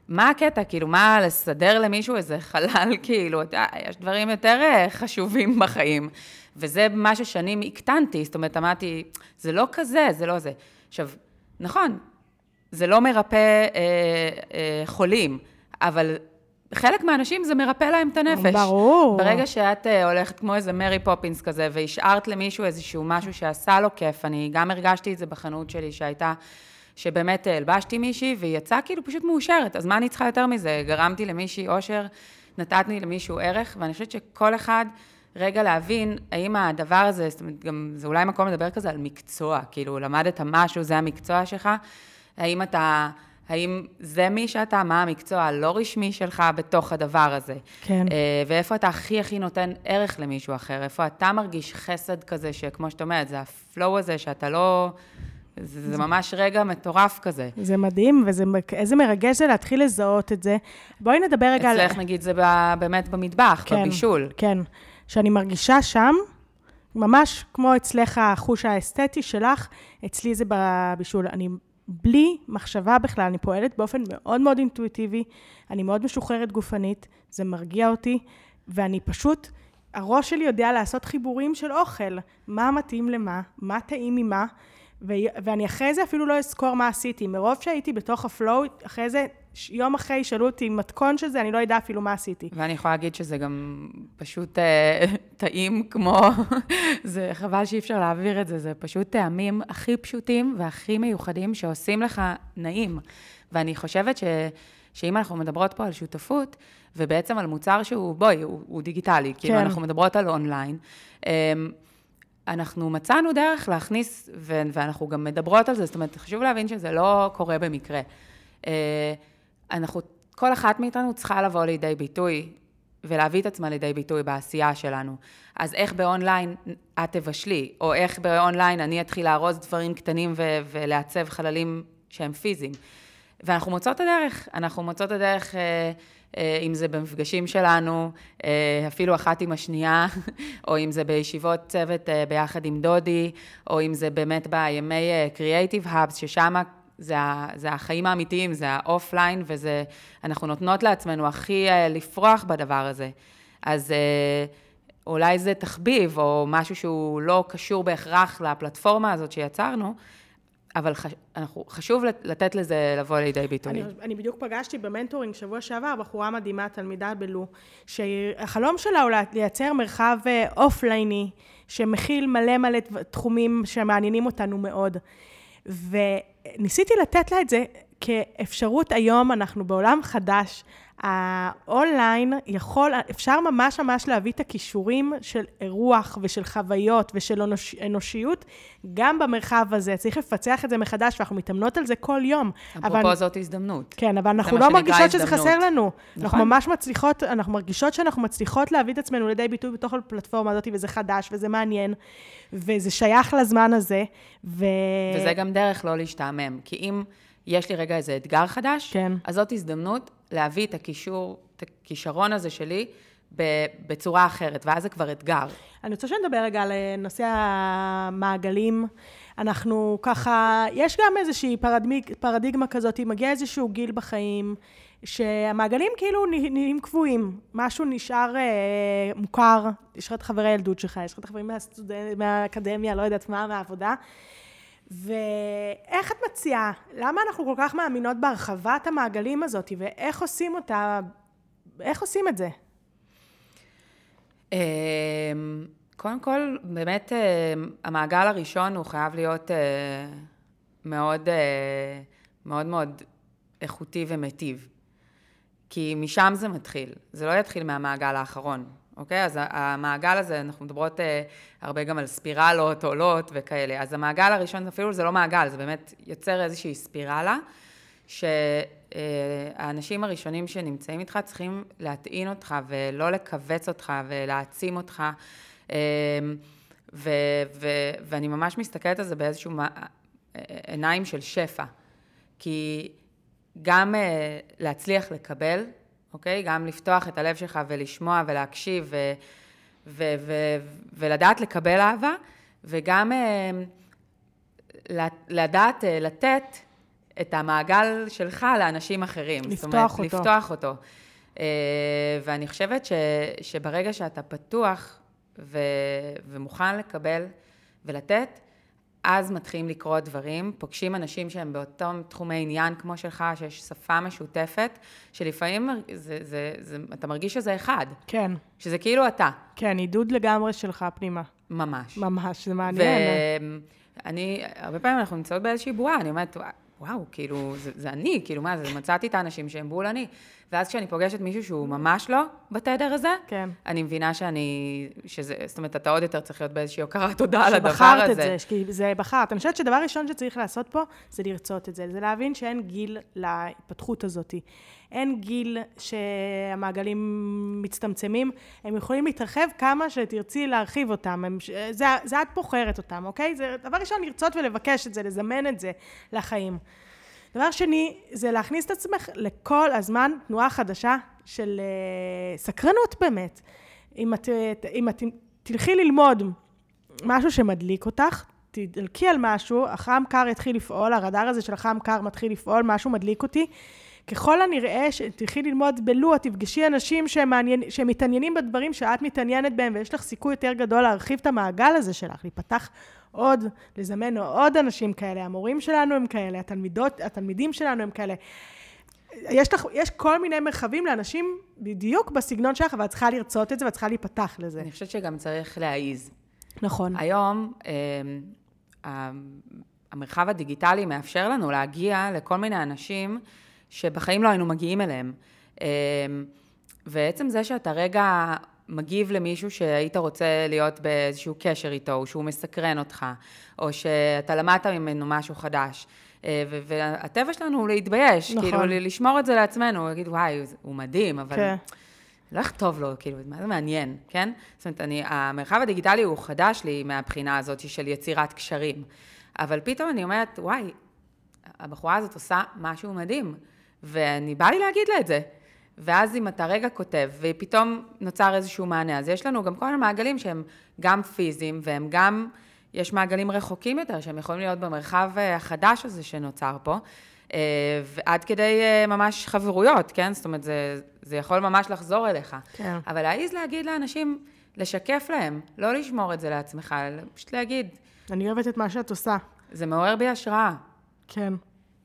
מה הקטע? כאילו, מה, לסדר למישהו איזה חלל, <laughs> כאילו, אתה יש דברים יותר אה, חשובים בחיים. וזה מה ששנים הקטנתי, זאת אומרת, אמרתי, זה לא כזה, זה לא זה. עכשיו, נכון, זה לא מרפא אה, אה, חולים, אבל חלק מהאנשים זה מרפא להם את הנפש. ברור. ברגע שאת אה, הולכת כמו איזה מרי פופינס כזה, והשארת למישהו איזשהו משהו שעשה לו כיף, אני גם הרגשתי את זה בחנות שלי, שהייתה, שבאמת הלבשתי מישהי, והיא יצאה כאילו פשוט מאושרת, אז מה אני צריכה יותר מזה? גרמתי למישהי אושר, נתתי למישהו ערך, ואני חושבת שכל אחד... רגע להבין האם הדבר הזה, זאת אומרת, גם זה אולי מקום לדבר כזה על מקצוע, כאילו למדת משהו, זה המקצוע שלך, האם אתה, האם זה מי שאתה, מה המקצוע הלא רשמי שלך בתוך הדבר הזה. כן. אה, ואיפה אתה הכי הכי נותן ערך למישהו אחר, איפה אתה מרגיש חסד כזה, שכמו שאת אומרת, זה הפלואו הזה שאתה לא... זה, זה ממש רגע מטורף כזה. זה מדהים, ואיזה מרגש זה להתחיל לזהות את זה. בואי נדבר רגע על... אצלך נגיד זה ב- באמת במטבח, כן, בבישול. כן. שאני מרגישה שם, ממש כמו אצלך החוש האסתטי שלך, אצלי זה בבישול. אני בלי מחשבה בכלל, אני פועלת באופן מאוד מאוד אינטואיטיבי, אני מאוד משוחררת גופנית, זה מרגיע אותי, ואני פשוט, הראש שלי יודע לעשות חיבורים של אוכל, מה מתאים למה, מה טעים ממה, ואני אחרי זה אפילו לא אזכור מה עשיתי. מרוב שהייתי בתוך ה flow, אחרי זה, יום אחרי ישאלו אותי מתכון של זה, אני לא אדע אפילו מה עשיתי. ואני יכולה להגיד שזה גם פשוט אה, <laughs> טעים כמו, <laughs> זה חבל שאי אפשר להעביר את זה, זה פשוט טעמים הכי פשוטים והכי מיוחדים שעושים לך נעים. ואני חושבת ש... שאם אנחנו מדברות פה על שותפות, ובעצם על מוצר שהוא, בואי, הוא, הוא דיגיטלי, כאילו, כן. כאילו אנחנו מדברות על אונליין, אמ, אנחנו מצאנו דרך להכניס, ואנחנו גם מדברות על זה, זאת אומרת, חשוב להבין שזה לא קורה במקרה. אה, אנחנו, כל אחת מאיתנו צריכה לבוא לידי ביטוי ולהביא את עצמה לידי ביטוי בעשייה שלנו. אז איך באונליין את תבשלי, או איך באונליין אני אתחיל לארוז דברים קטנים ו- ולעצב חללים שהם פיזיים. ואנחנו מוצאות את הדרך, אנחנו מוצאות את הדרך... אה, אם זה במפגשים שלנו, אה, אפילו אחת עם השנייה, <laughs> או אם זה בישיבות צוות אה, ביחד עם דודי, או אם זה באמת בימי Creative Hubs, ששם זה, זה החיים האמיתיים, זה האופליין, וזה, אנחנו נותנות לעצמנו הכי לפרוח בדבר הזה. אז אולי זה תחביב, או משהו שהוא לא קשור בהכרח לפלטפורמה הזאת שיצרנו, אבל חש... אנחנו, חשוב לתת לזה לבוא לידי ביטוי. אני, אני בדיוק פגשתי ב mentoring שבוע שעבר, בחורה מדהימה, תלמידה בלו, שהחלום שלה הוא לייצר מרחב אה, אופלייני, שמכיל מלא מלא תחומים שמעניינים אותנו מאוד. וניסיתי לתת לה את זה כאפשרות היום, אנחנו בעולם חדש, האונליין יכול, אפשר ממש ממש להביא את הכישורים של רוח ושל חוויות ושל אנוש, אנושיות גם במרחב הזה. צריך לפצח את זה מחדש, ואנחנו מתאמנות על זה כל יום. אפרופו אבל, זאת הזדמנות. כן, אבל אנחנו לא מרגישות שזה חסר לנו. נכון. אנחנו ממש מצליחות, אנחנו מרגישות שאנחנו מצליחות להביא את עצמנו לידי ביטוי בתוך הפלטפורמה הזאת, וזה חדש, וזה מעניין, וזה שייך לזמן הזה. ו... וזה גם דרך לא להשתעמם, כי אם... יש לי רגע איזה אתגר חדש, כן. אז זאת הזדמנות להביא את הקישור, את הכישרון הזה שלי בצורה אחרת, ואז זה כבר אתגר. אני רוצה שנדבר רגע על אה, נושא המעגלים. אנחנו ככה, יש גם איזושהי פרדיג, פרדיגמה כזאת, מגיע איזשהו גיל בחיים, שהמעגלים כאילו נהיים קבועים, משהו נשאר אה, מוכר, יש לך את חברי הילדות שלך, יש לך את החברים מהסטודנט, מהאקדמיה, לא יודעת מה, מהעבודה. ואיך את מציעה, למה אנחנו כל כך מאמינות בהרחבת המעגלים הזאת, ואיך עושים אותה, איך עושים את זה? אמ, קודם כל, באמת, אה, המעגל הראשון הוא חייב להיות אה, מאוד, אה, מאוד מאוד איכותי ומיטיב. כי משם זה מתחיל, זה לא יתחיל מהמעגל האחרון. אוקיי? אז המעגל הזה, אנחנו מדברות אה, הרבה גם על ספירלות, עולות וכאלה. אז המעגל הראשון, אפילו זה לא מעגל, זה באמת יוצר איזושהי ספירלה, שהאנשים הראשונים שנמצאים איתך צריכים להטעין אותך ולא לכווץ אותך ולהעצים אותך. אה, ו, ו, ואני ממש מסתכלת על זה באיזשהו עיניים של שפע. כי גם אה, להצליח לקבל, אוקיי? גם לפתוח את הלב שלך ולשמוע ולהקשיב ו, ו, ו, ולדעת לקבל אהבה, וגם אה, לדעת אה, לתת את המעגל שלך לאנשים אחרים. לפתוח אומרת, אותו. לפתוח אותו. אה, ואני חושבת ש, שברגע שאתה פתוח ו, ומוכן לקבל ולתת, אז מתחילים לקרות דברים, פוגשים אנשים שהם באותם תחומי עניין כמו שלך, שיש שפה משותפת, שלפעמים זה, זה, זה, אתה מרגיש שזה אחד. כן. שזה כאילו אתה. כן, עידוד לגמרי שלך פנימה. ממש. ממש, זה מעניין. ואני, הרבה פעמים אנחנו נמצאות באיזושהי בועה, אני אומרת, וואו, כאילו, זה, זה אני, כאילו, מה זה, מצאתי את האנשים שהם בול אני. ואז כשאני פוגשת מישהו שהוא ממש לא בתדר הזה, כן. אני מבינה שאני, שזה, זאת אומרת, אתה עוד יותר צריך להיות באיזושהי הוקרת תודה על הדבר הזה. שבחרת את זה, כי זה בחרת. אני חושבת שדבר ראשון שצריך לעשות פה, זה לרצות את זה, זה להבין שאין גיל להתפתחות הזאת. אין גיל שהמעגלים מצטמצמים, הם יכולים להתרחב כמה שתרצי להרחיב אותם, הם, זה, זה את בוחרת אותם, אוקיי? זה דבר ראשון, לרצות ולבקש את זה, לזמן את זה לחיים. דבר שני, זה להכניס את עצמך לכל הזמן תנועה חדשה של uh, סקרנות באמת. אם את, אם את תלכי ללמוד משהו שמדליק אותך, תדלקי על משהו, החם קר יתחיל לפעול, הרדאר הזה של החם קר מתחיל לפעול, משהו מדליק אותי. ככל הנראה, שתלכי ללמוד בלוע, תפגשי אנשים שמעניין, שמתעניינים בדברים שאת מתעניינת בהם, ויש לך סיכוי יותר גדול להרחיב את המעגל הזה שלך, להיפתח עוד, לזמן עוד אנשים כאלה. המורים שלנו הם כאלה, התלמידות, התלמידים שלנו הם כאלה. יש, לך, יש כל מיני מרחבים לאנשים בדיוק בסגנון שלך, אבל את צריכה לרצות את זה ואת צריכה להיפתח לזה. אני חושבת שגם צריך להעיז. נכון. היום, אה, המרחב הדיגיטלי מאפשר לנו להגיע לכל מיני אנשים שבחיים לא היינו מגיעים אליהם. אה, ועצם זה שאתה רגע מגיב למישהו שהיית רוצה להיות באיזשהו קשר איתו, או שהוא מסקרן אותך, או שאתה למדת ממנו משהו חדש. אה, והטבע שלנו הוא להתבייש, נכון. כאילו לשמור את זה לעצמנו, להגיד, וואי, הוא מדהים, אבל... כן. לא יכתוב לו, כאילו, מה זה מעניין, כן? זאת אומרת, אני, המרחב הדיגיטלי הוא חדש לי מהבחינה הזאת של יצירת קשרים. אבל פתאום אני אומרת, וואי, הבחורה הזאת עושה משהו מדהים, ואני בא לי להגיד לה את זה. ואז אם אתה רגע כותב, ופתאום נוצר איזשהו מענה, אז יש לנו גם כל מיני מעגלים שהם גם פיזיים, והם גם, יש מעגלים רחוקים יותר, שהם יכולים להיות במרחב אה, החדש הזה שנוצר פה, אה, ועד כדי אה, ממש חברויות, כן? זאת אומרת, זה, זה יכול ממש לחזור אליך. כן. אבל להעיז להגיד לאנשים, לשקף להם, לא לשמור את זה לעצמך, פשוט להגיד. אני אוהבת את מה שאת עושה. זה מעורר בי השראה. כן.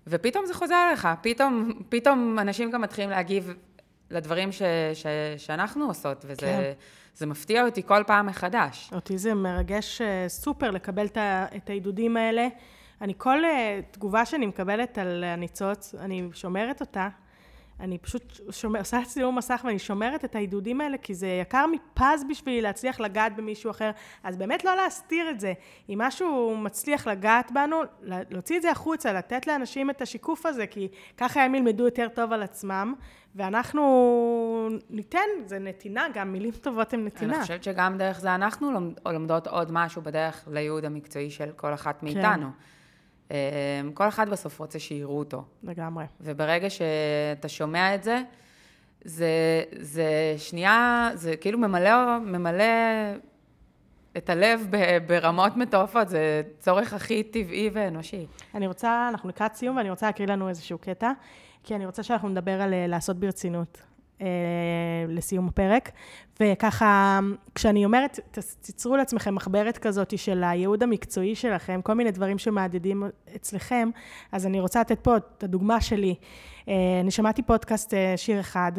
ופתאום זה חוזר אליך, פתאום, פתאום אנשים גם מתחילים להגיב לדברים ש, ש, שאנחנו עושות, וזה כן. זה מפתיע אותי כל פעם מחדש. אותי זה מרגש אה, סופר לקבל את העידודים האלה. אני, כל אה, תגובה שאני מקבלת על הניצוץ, אני שומרת אותה. אני פשוט שומר, עושה צילום מסך ואני שומרת את העידודים האלה, כי זה יקר מפז בשבילי להצליח לגעת במישהו אחר. אז באמת לא להסתיר את זה. אם משהו מצליח לגעת בנו, להוציא את זה החוצה, לתת לאנשים את השיקוף הזה, כי ככה הם ילמדו יותר טוב על עצמם, ואנחנו ניתן, זה נתינה, גם מילים טובות הן נתינה. אני חושבת שגם דרך זה אנחנו לומדות עוד משהו בדרך לייעוד המקצועי של כל אחת כן. מאיתנו. כן. אמ, כל אחד בסוף רוצה שיראו אותו. לגמרי. וברגע שאתה שומע את זה, זה, זה שנייה, זה כאילו ממלא, ממלא את הלב ברמות מטורפות, זה צורך הכי טבעי ואנושי. אני רוצה, אנחנו לקראת סיום ואני רוצה להקריא לנו איזשהו קטע, כי אני רוצה שאנחנו נדבר על אה, לעשות ברצינות. אה, לסיום הפרק. וככה, כשאני אומרת, תיצרו לעצמכם מחברת כזאת של הייעוד המקצועי שלכם, כל מיני דברים שמהדהדים אצלכם, אז אני רוצה לתת פה את הדוגמה שלי. אה, אני שמעתי פודקאסט אה, שיר אחד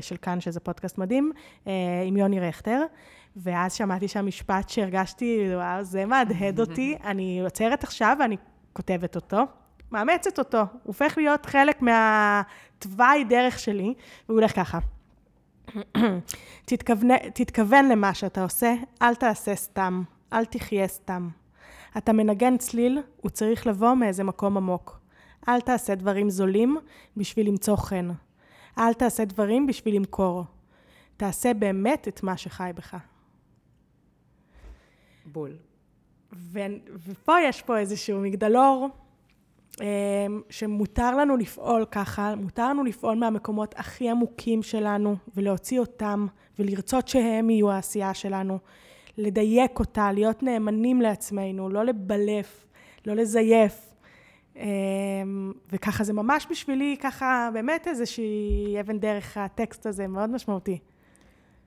של כאן, שזה פודקאסט מדהים, עם יוני רכטר. ואז שמעתי שם משפט שהרגשתי, וואו, זה מהדהד אותי. <laughs> אני עוצרת עכשיו ואני כותבת אותו, מאמצת אותו, הוא הופך להיות חלק מהתוואי דרך שלי, והוא הולך ככה. תתכוון, תתכוון למה שאתה עושה, אל תעשה סתם, אל תחיה סתם. אתה מנגן צליל, הוא צריך לבוא מאיזה מקום עמוק. אל תעשה דברים זולים בשביל למצוא חן. אל תעשה דברים בשביל למכור. תעשה באמת את מה שחי בך. בול. ו- ופה יש פה איזשהו מגדלור שמותר לנו לפעול ככה, מותר לנו לפעול מהמקומות הכי עמוקים שלנו ולהוציא אותם ולרצות שהם יהיו העשייה שלנו, לדייק אותה, להיות נאמנים לעצמנו, לא לבלף, לא לזייף. אמ, וככה זה ממש בשבילי ככה באמת איזושהי אבן דרך הטקסט הזה, מאוד משמעותי.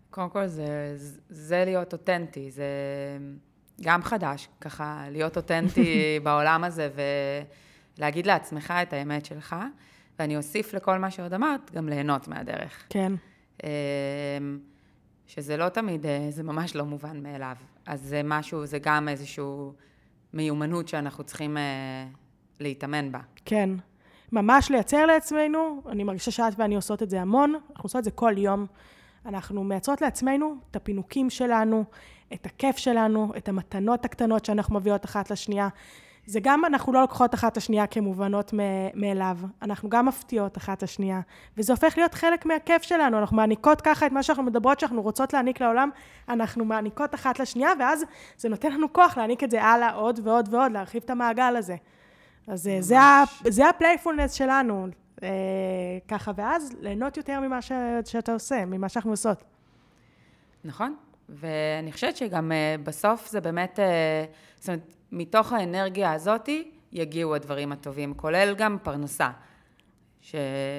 קודם כל זה, זה להיות אותנטי, זה גם חדש, ככה להיות אותנטי <laughs> בעולם הזה ו... להגיד לעצמך את האמת שלך, ואני אוסיף לכל מה שעוד אמרת, גם ליהנות מהדרך. כן. אמ, שזה לא תמיד, אה, זה ממש לא מובן מאליו. אז זה משהו, זה גם איזושהי מיומנות שאנחנו צריכים אה, להתאמן בה. כן. ממש לייצר לעצמנו, אני מרגישה שאת ואני עושות את זה המון, אנחנו עושות את זה כל יום. אנחנו מייצרות לעצמנו את הפינוקים שלנו, את הכיף שלנו, את המתנות הקטנות שאנחנו מביאות אחת לשנייה. זה גם אנחנו לא לוקחות אחת את השנייה כמובנות מאליו, אנחנו גם מפתיעות אחת את השנייה, וזה הופך להיות חלק מהכיף שלנו, אנחנו מעניקות ככה את מה שאנחנו מדברות שאנחנו רוצות להעניק לעולם, אנחנו מעניקות אחת לשנייה, ואז זה נותן לנו כוח להעניק את זה הלאה עוד ועוד ועוד, להרחיב את המעגל הזה. אז אה, זה, ה, זה הפלייפולנס שלנו, אה, ככה, ואז ליהנות יותר ממה ש, שאתה עושה, ממה שאנחנו עושות. נכון, ואני חושבת שגם אה, בסוף זה באמת, אה, זאת אומרת, מתוך האנרגיה הזאתי יגיעו הדברים הטובים, כולל גם פרנסה, ש,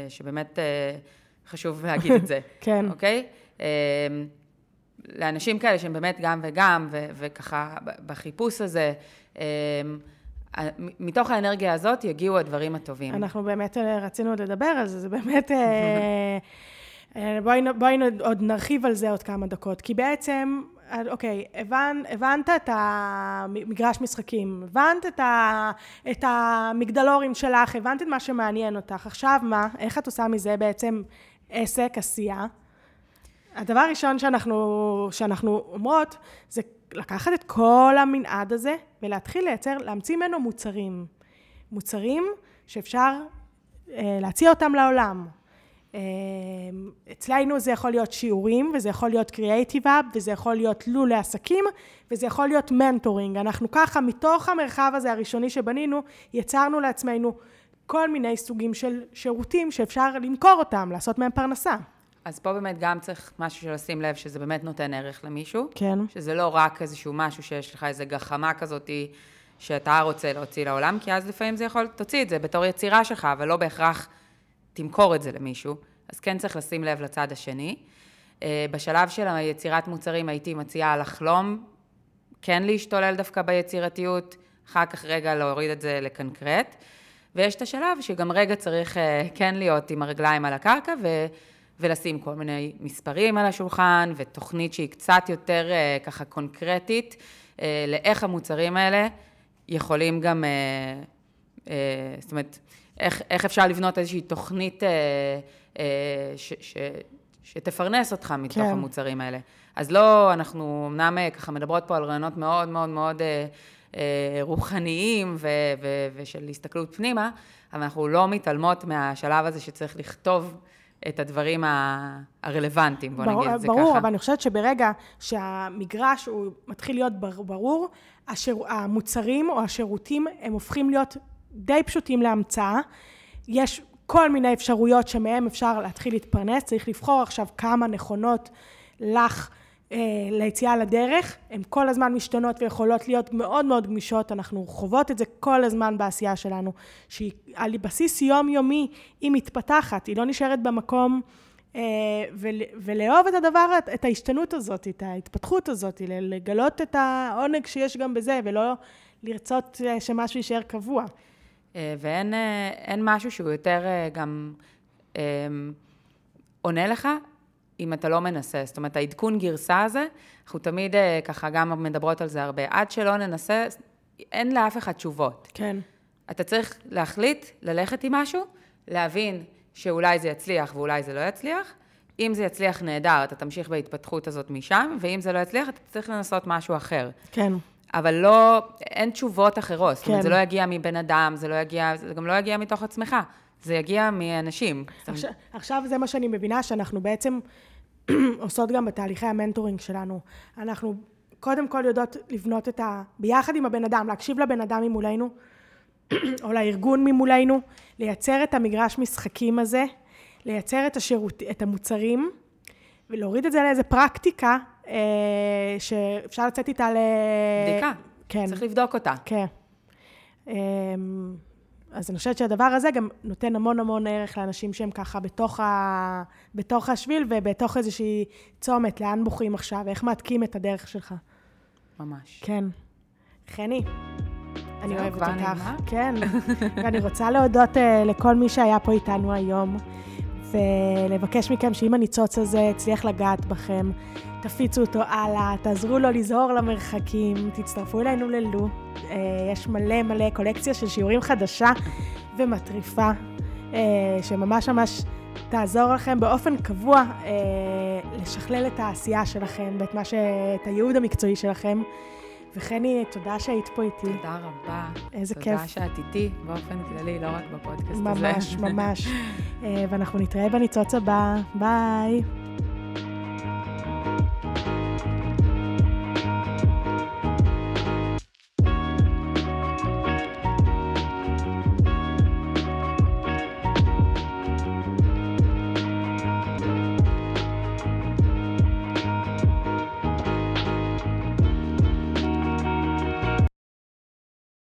שבאמת אה, חשוב להגיד את זה. <laughs> כן. אוקיי? לאנשים כאלה שהם באמת גם וגם, ו- וככה בחיפוש הזה, מתוך האנרגיה הזאת יגיעו הדברים הטובים. אנחנו באמת רצינו עוד לדבר על זה, זה באמת... <laughs> בואי, בואי עוד נרחיב על זה עוד כמה דקות, כי בעצם, אוקיי, הבנ, הבנת את המגרש משחקים, הבנת את, ה, את המגדלורים שלך, הבנת את מה שמעניין אותך, עכשיו מה, איך את עושה מזה בעצם עסק, עשייה? הדבר הראשון שאנחנו, שאנחנו אומרות, זה לקחת את כל המנעד הזה ולהתחיל לייצר, להמציא ממנו מוצרים. מוצרים שאפשר אה, להציע אותם לעולם. אמ, אצלנו זה יכול להיות שיעורים, וזה יכול להיות קריאייטיב אב, וזה יכול להיות לול לעסקים, וזה יכול להיות מנטורינג. אנחנו ככה, מתוך המרחב הזה הראשוני שבנינו, יצרנו לעצמנו כל מיני סוגים של שירותים שאפשר למכור אותם, לעשות מהם פרנסה. אז פה באמת גם צריך משהו של לשים לב שזה באמת נותן ערך למישהו. כן. שזה לא רק איזשהו משהו שיש לך איזה גחמה כזאתי שאתה רוצה להוציא לעולם, כי אז לפעמים זה יכול, תוציא את זה בתור יצירה שלך, אבל לא בהכרח... תמכור את זה למישהו, אז כן צריך לשים לב לצד השני. אה, בשלב של היצירת מוצרים הייתי מציעה לחלום, כן להשתולל דווקא ביצירתיות, אחר כך רגע להוריד את זה לקנקרט. ויש את השלב שגם רגע צריך אה, כן להיות עם הרגליים על הקרקע ו, ולשים כל מיני מספרים על השולחן ותוכנית שהיא קצת יותר אה, ככה קונקרטית לאיך המוצרים האלה יכולים גם, זאת אומרת, איך, איך אפשר לבנות איזושהי תוכנית אה, אה, ש, ש, שתפרנס אותך מתוך כן. המוצרים האלה. אז לא, אנחנו אמנם אה, ככה מדברות פה על רעיונות מאוד מאוד מאוד אה, אה, רוחניים ו, ו, ושל הסתכלות פנימה, אבל אנחנו לא מתעלמות מהשלב הזה שצריך לכתוב את הדברים הרלוונטיים, בוא נגיד את זה ברור, ככה. ברור, אבל אני חושבת שברגע שהמגרש הוא מתחיל להיות ברור, השיר, המוצרים או השירותים הם הופכים להיות די פשוטים להמצאה. יש כל מיני אפשרויות שמהם אפשר להתחיל להתפרנס, צריך לבחור עכשיו כמה נכונות לך אה, ליציאה לדרך, הן כל הזמן משתנות ויכולות להיות מאוד מאוד גמישות, אנחנו חוות את זה כל הזמן בעשייה שלנו, שהיא על בסיס יומיומי היא מתפתחת, היא לא נשארת במקום אה, ולאהוב את הדבר, את ההשתנות הזאת, את ההתפתחות הזאת, לגלות את העונג שיש גם בזה ולא לרצות אה, שמשהו יישאר קבוע. אה, ואין אה, משהו שהוא יותר אה, גם עונה לך אם אתה לא מנסה. זאת אומרת, העדכון גרסה הזה, אנחנו תמיד ככה גם מדברות על זה הרבה. עד שלא ננסה, אין לאף אחד תשובות. כן. אתה צריך להחליט, ללכת עם משהו, להבין שאולי זה יצליח ואולי זה לא יצליח. אם זה יצליח, נהדר, אתה תמשיך בהתפתחות הזאת משם, ואם זה לא יצליח, אתה צריך לנסות משהו אחר. כן. אבל לא, אין תשובות אחרות. כן. זאת אומרת, כן. זה לא יגיע מבן אדם, זה לא יגיע, זה גם לא יגיע מתוך עצמך, זה יגיע מאנשים. עכשיו, עכשיו זה מה שאני מבינה, שאנחנו בעצם <clears throat> עושות גם בתהליכי המנטורינג שלנו. אנחנו קודם כל יודעות לבנות את ה... ביחד עם הבן אדם, להקשיב לבן אדם ממולנו, <clears throat> או לארגון ממולנו, לייצר את המגרש משחקים הזה, לייצר את, השירות, את המוצרים, ולהוריד את זה לאיזה פרקטיקה שאפשר לצאת איתה ל... בדיקה. כן. צריך לבדוק אותה. כן. אמ, אז אני חושבת שהדבר הזה גם נותן המון המון ערך לאנשים שהם ככה בתוך, ה... בתוך השביל ובתוך איזושהי צומת, לאן בוחרים עכשיו, איך מהדקים את הדרך שלך. ממש. כן. חני, אני אוהבת אותך. כן. ואני רוצה להודות uh, לכל מי שהיה פה איתנו היום, ולבקש מכם שאם הניצוץ הזה הצליח לגעת בכם, תפיצו אותו הלאה, תעזרו לו לזהור למרחקים, תצטרפו אלינו ללו. אה, יש מלא מלא קולקציה של שיעורים חדשה ומטריפה, אה, שממש ממש תעזור לכם באופן קבוע אה, לשכלל את העשייה שלכם ואת מה ש... את הייעוד המקצועי שלכם. וחני, תודה שהיית פה איתי. תודה רבה. איזה תודה כיף. תודה שאת איתי באופן כללי, לא רק בפודקאסט ממש, הזה. ממש, ממש. <laughs> ואנחנו נתראה בניצוץ הבא. ביי.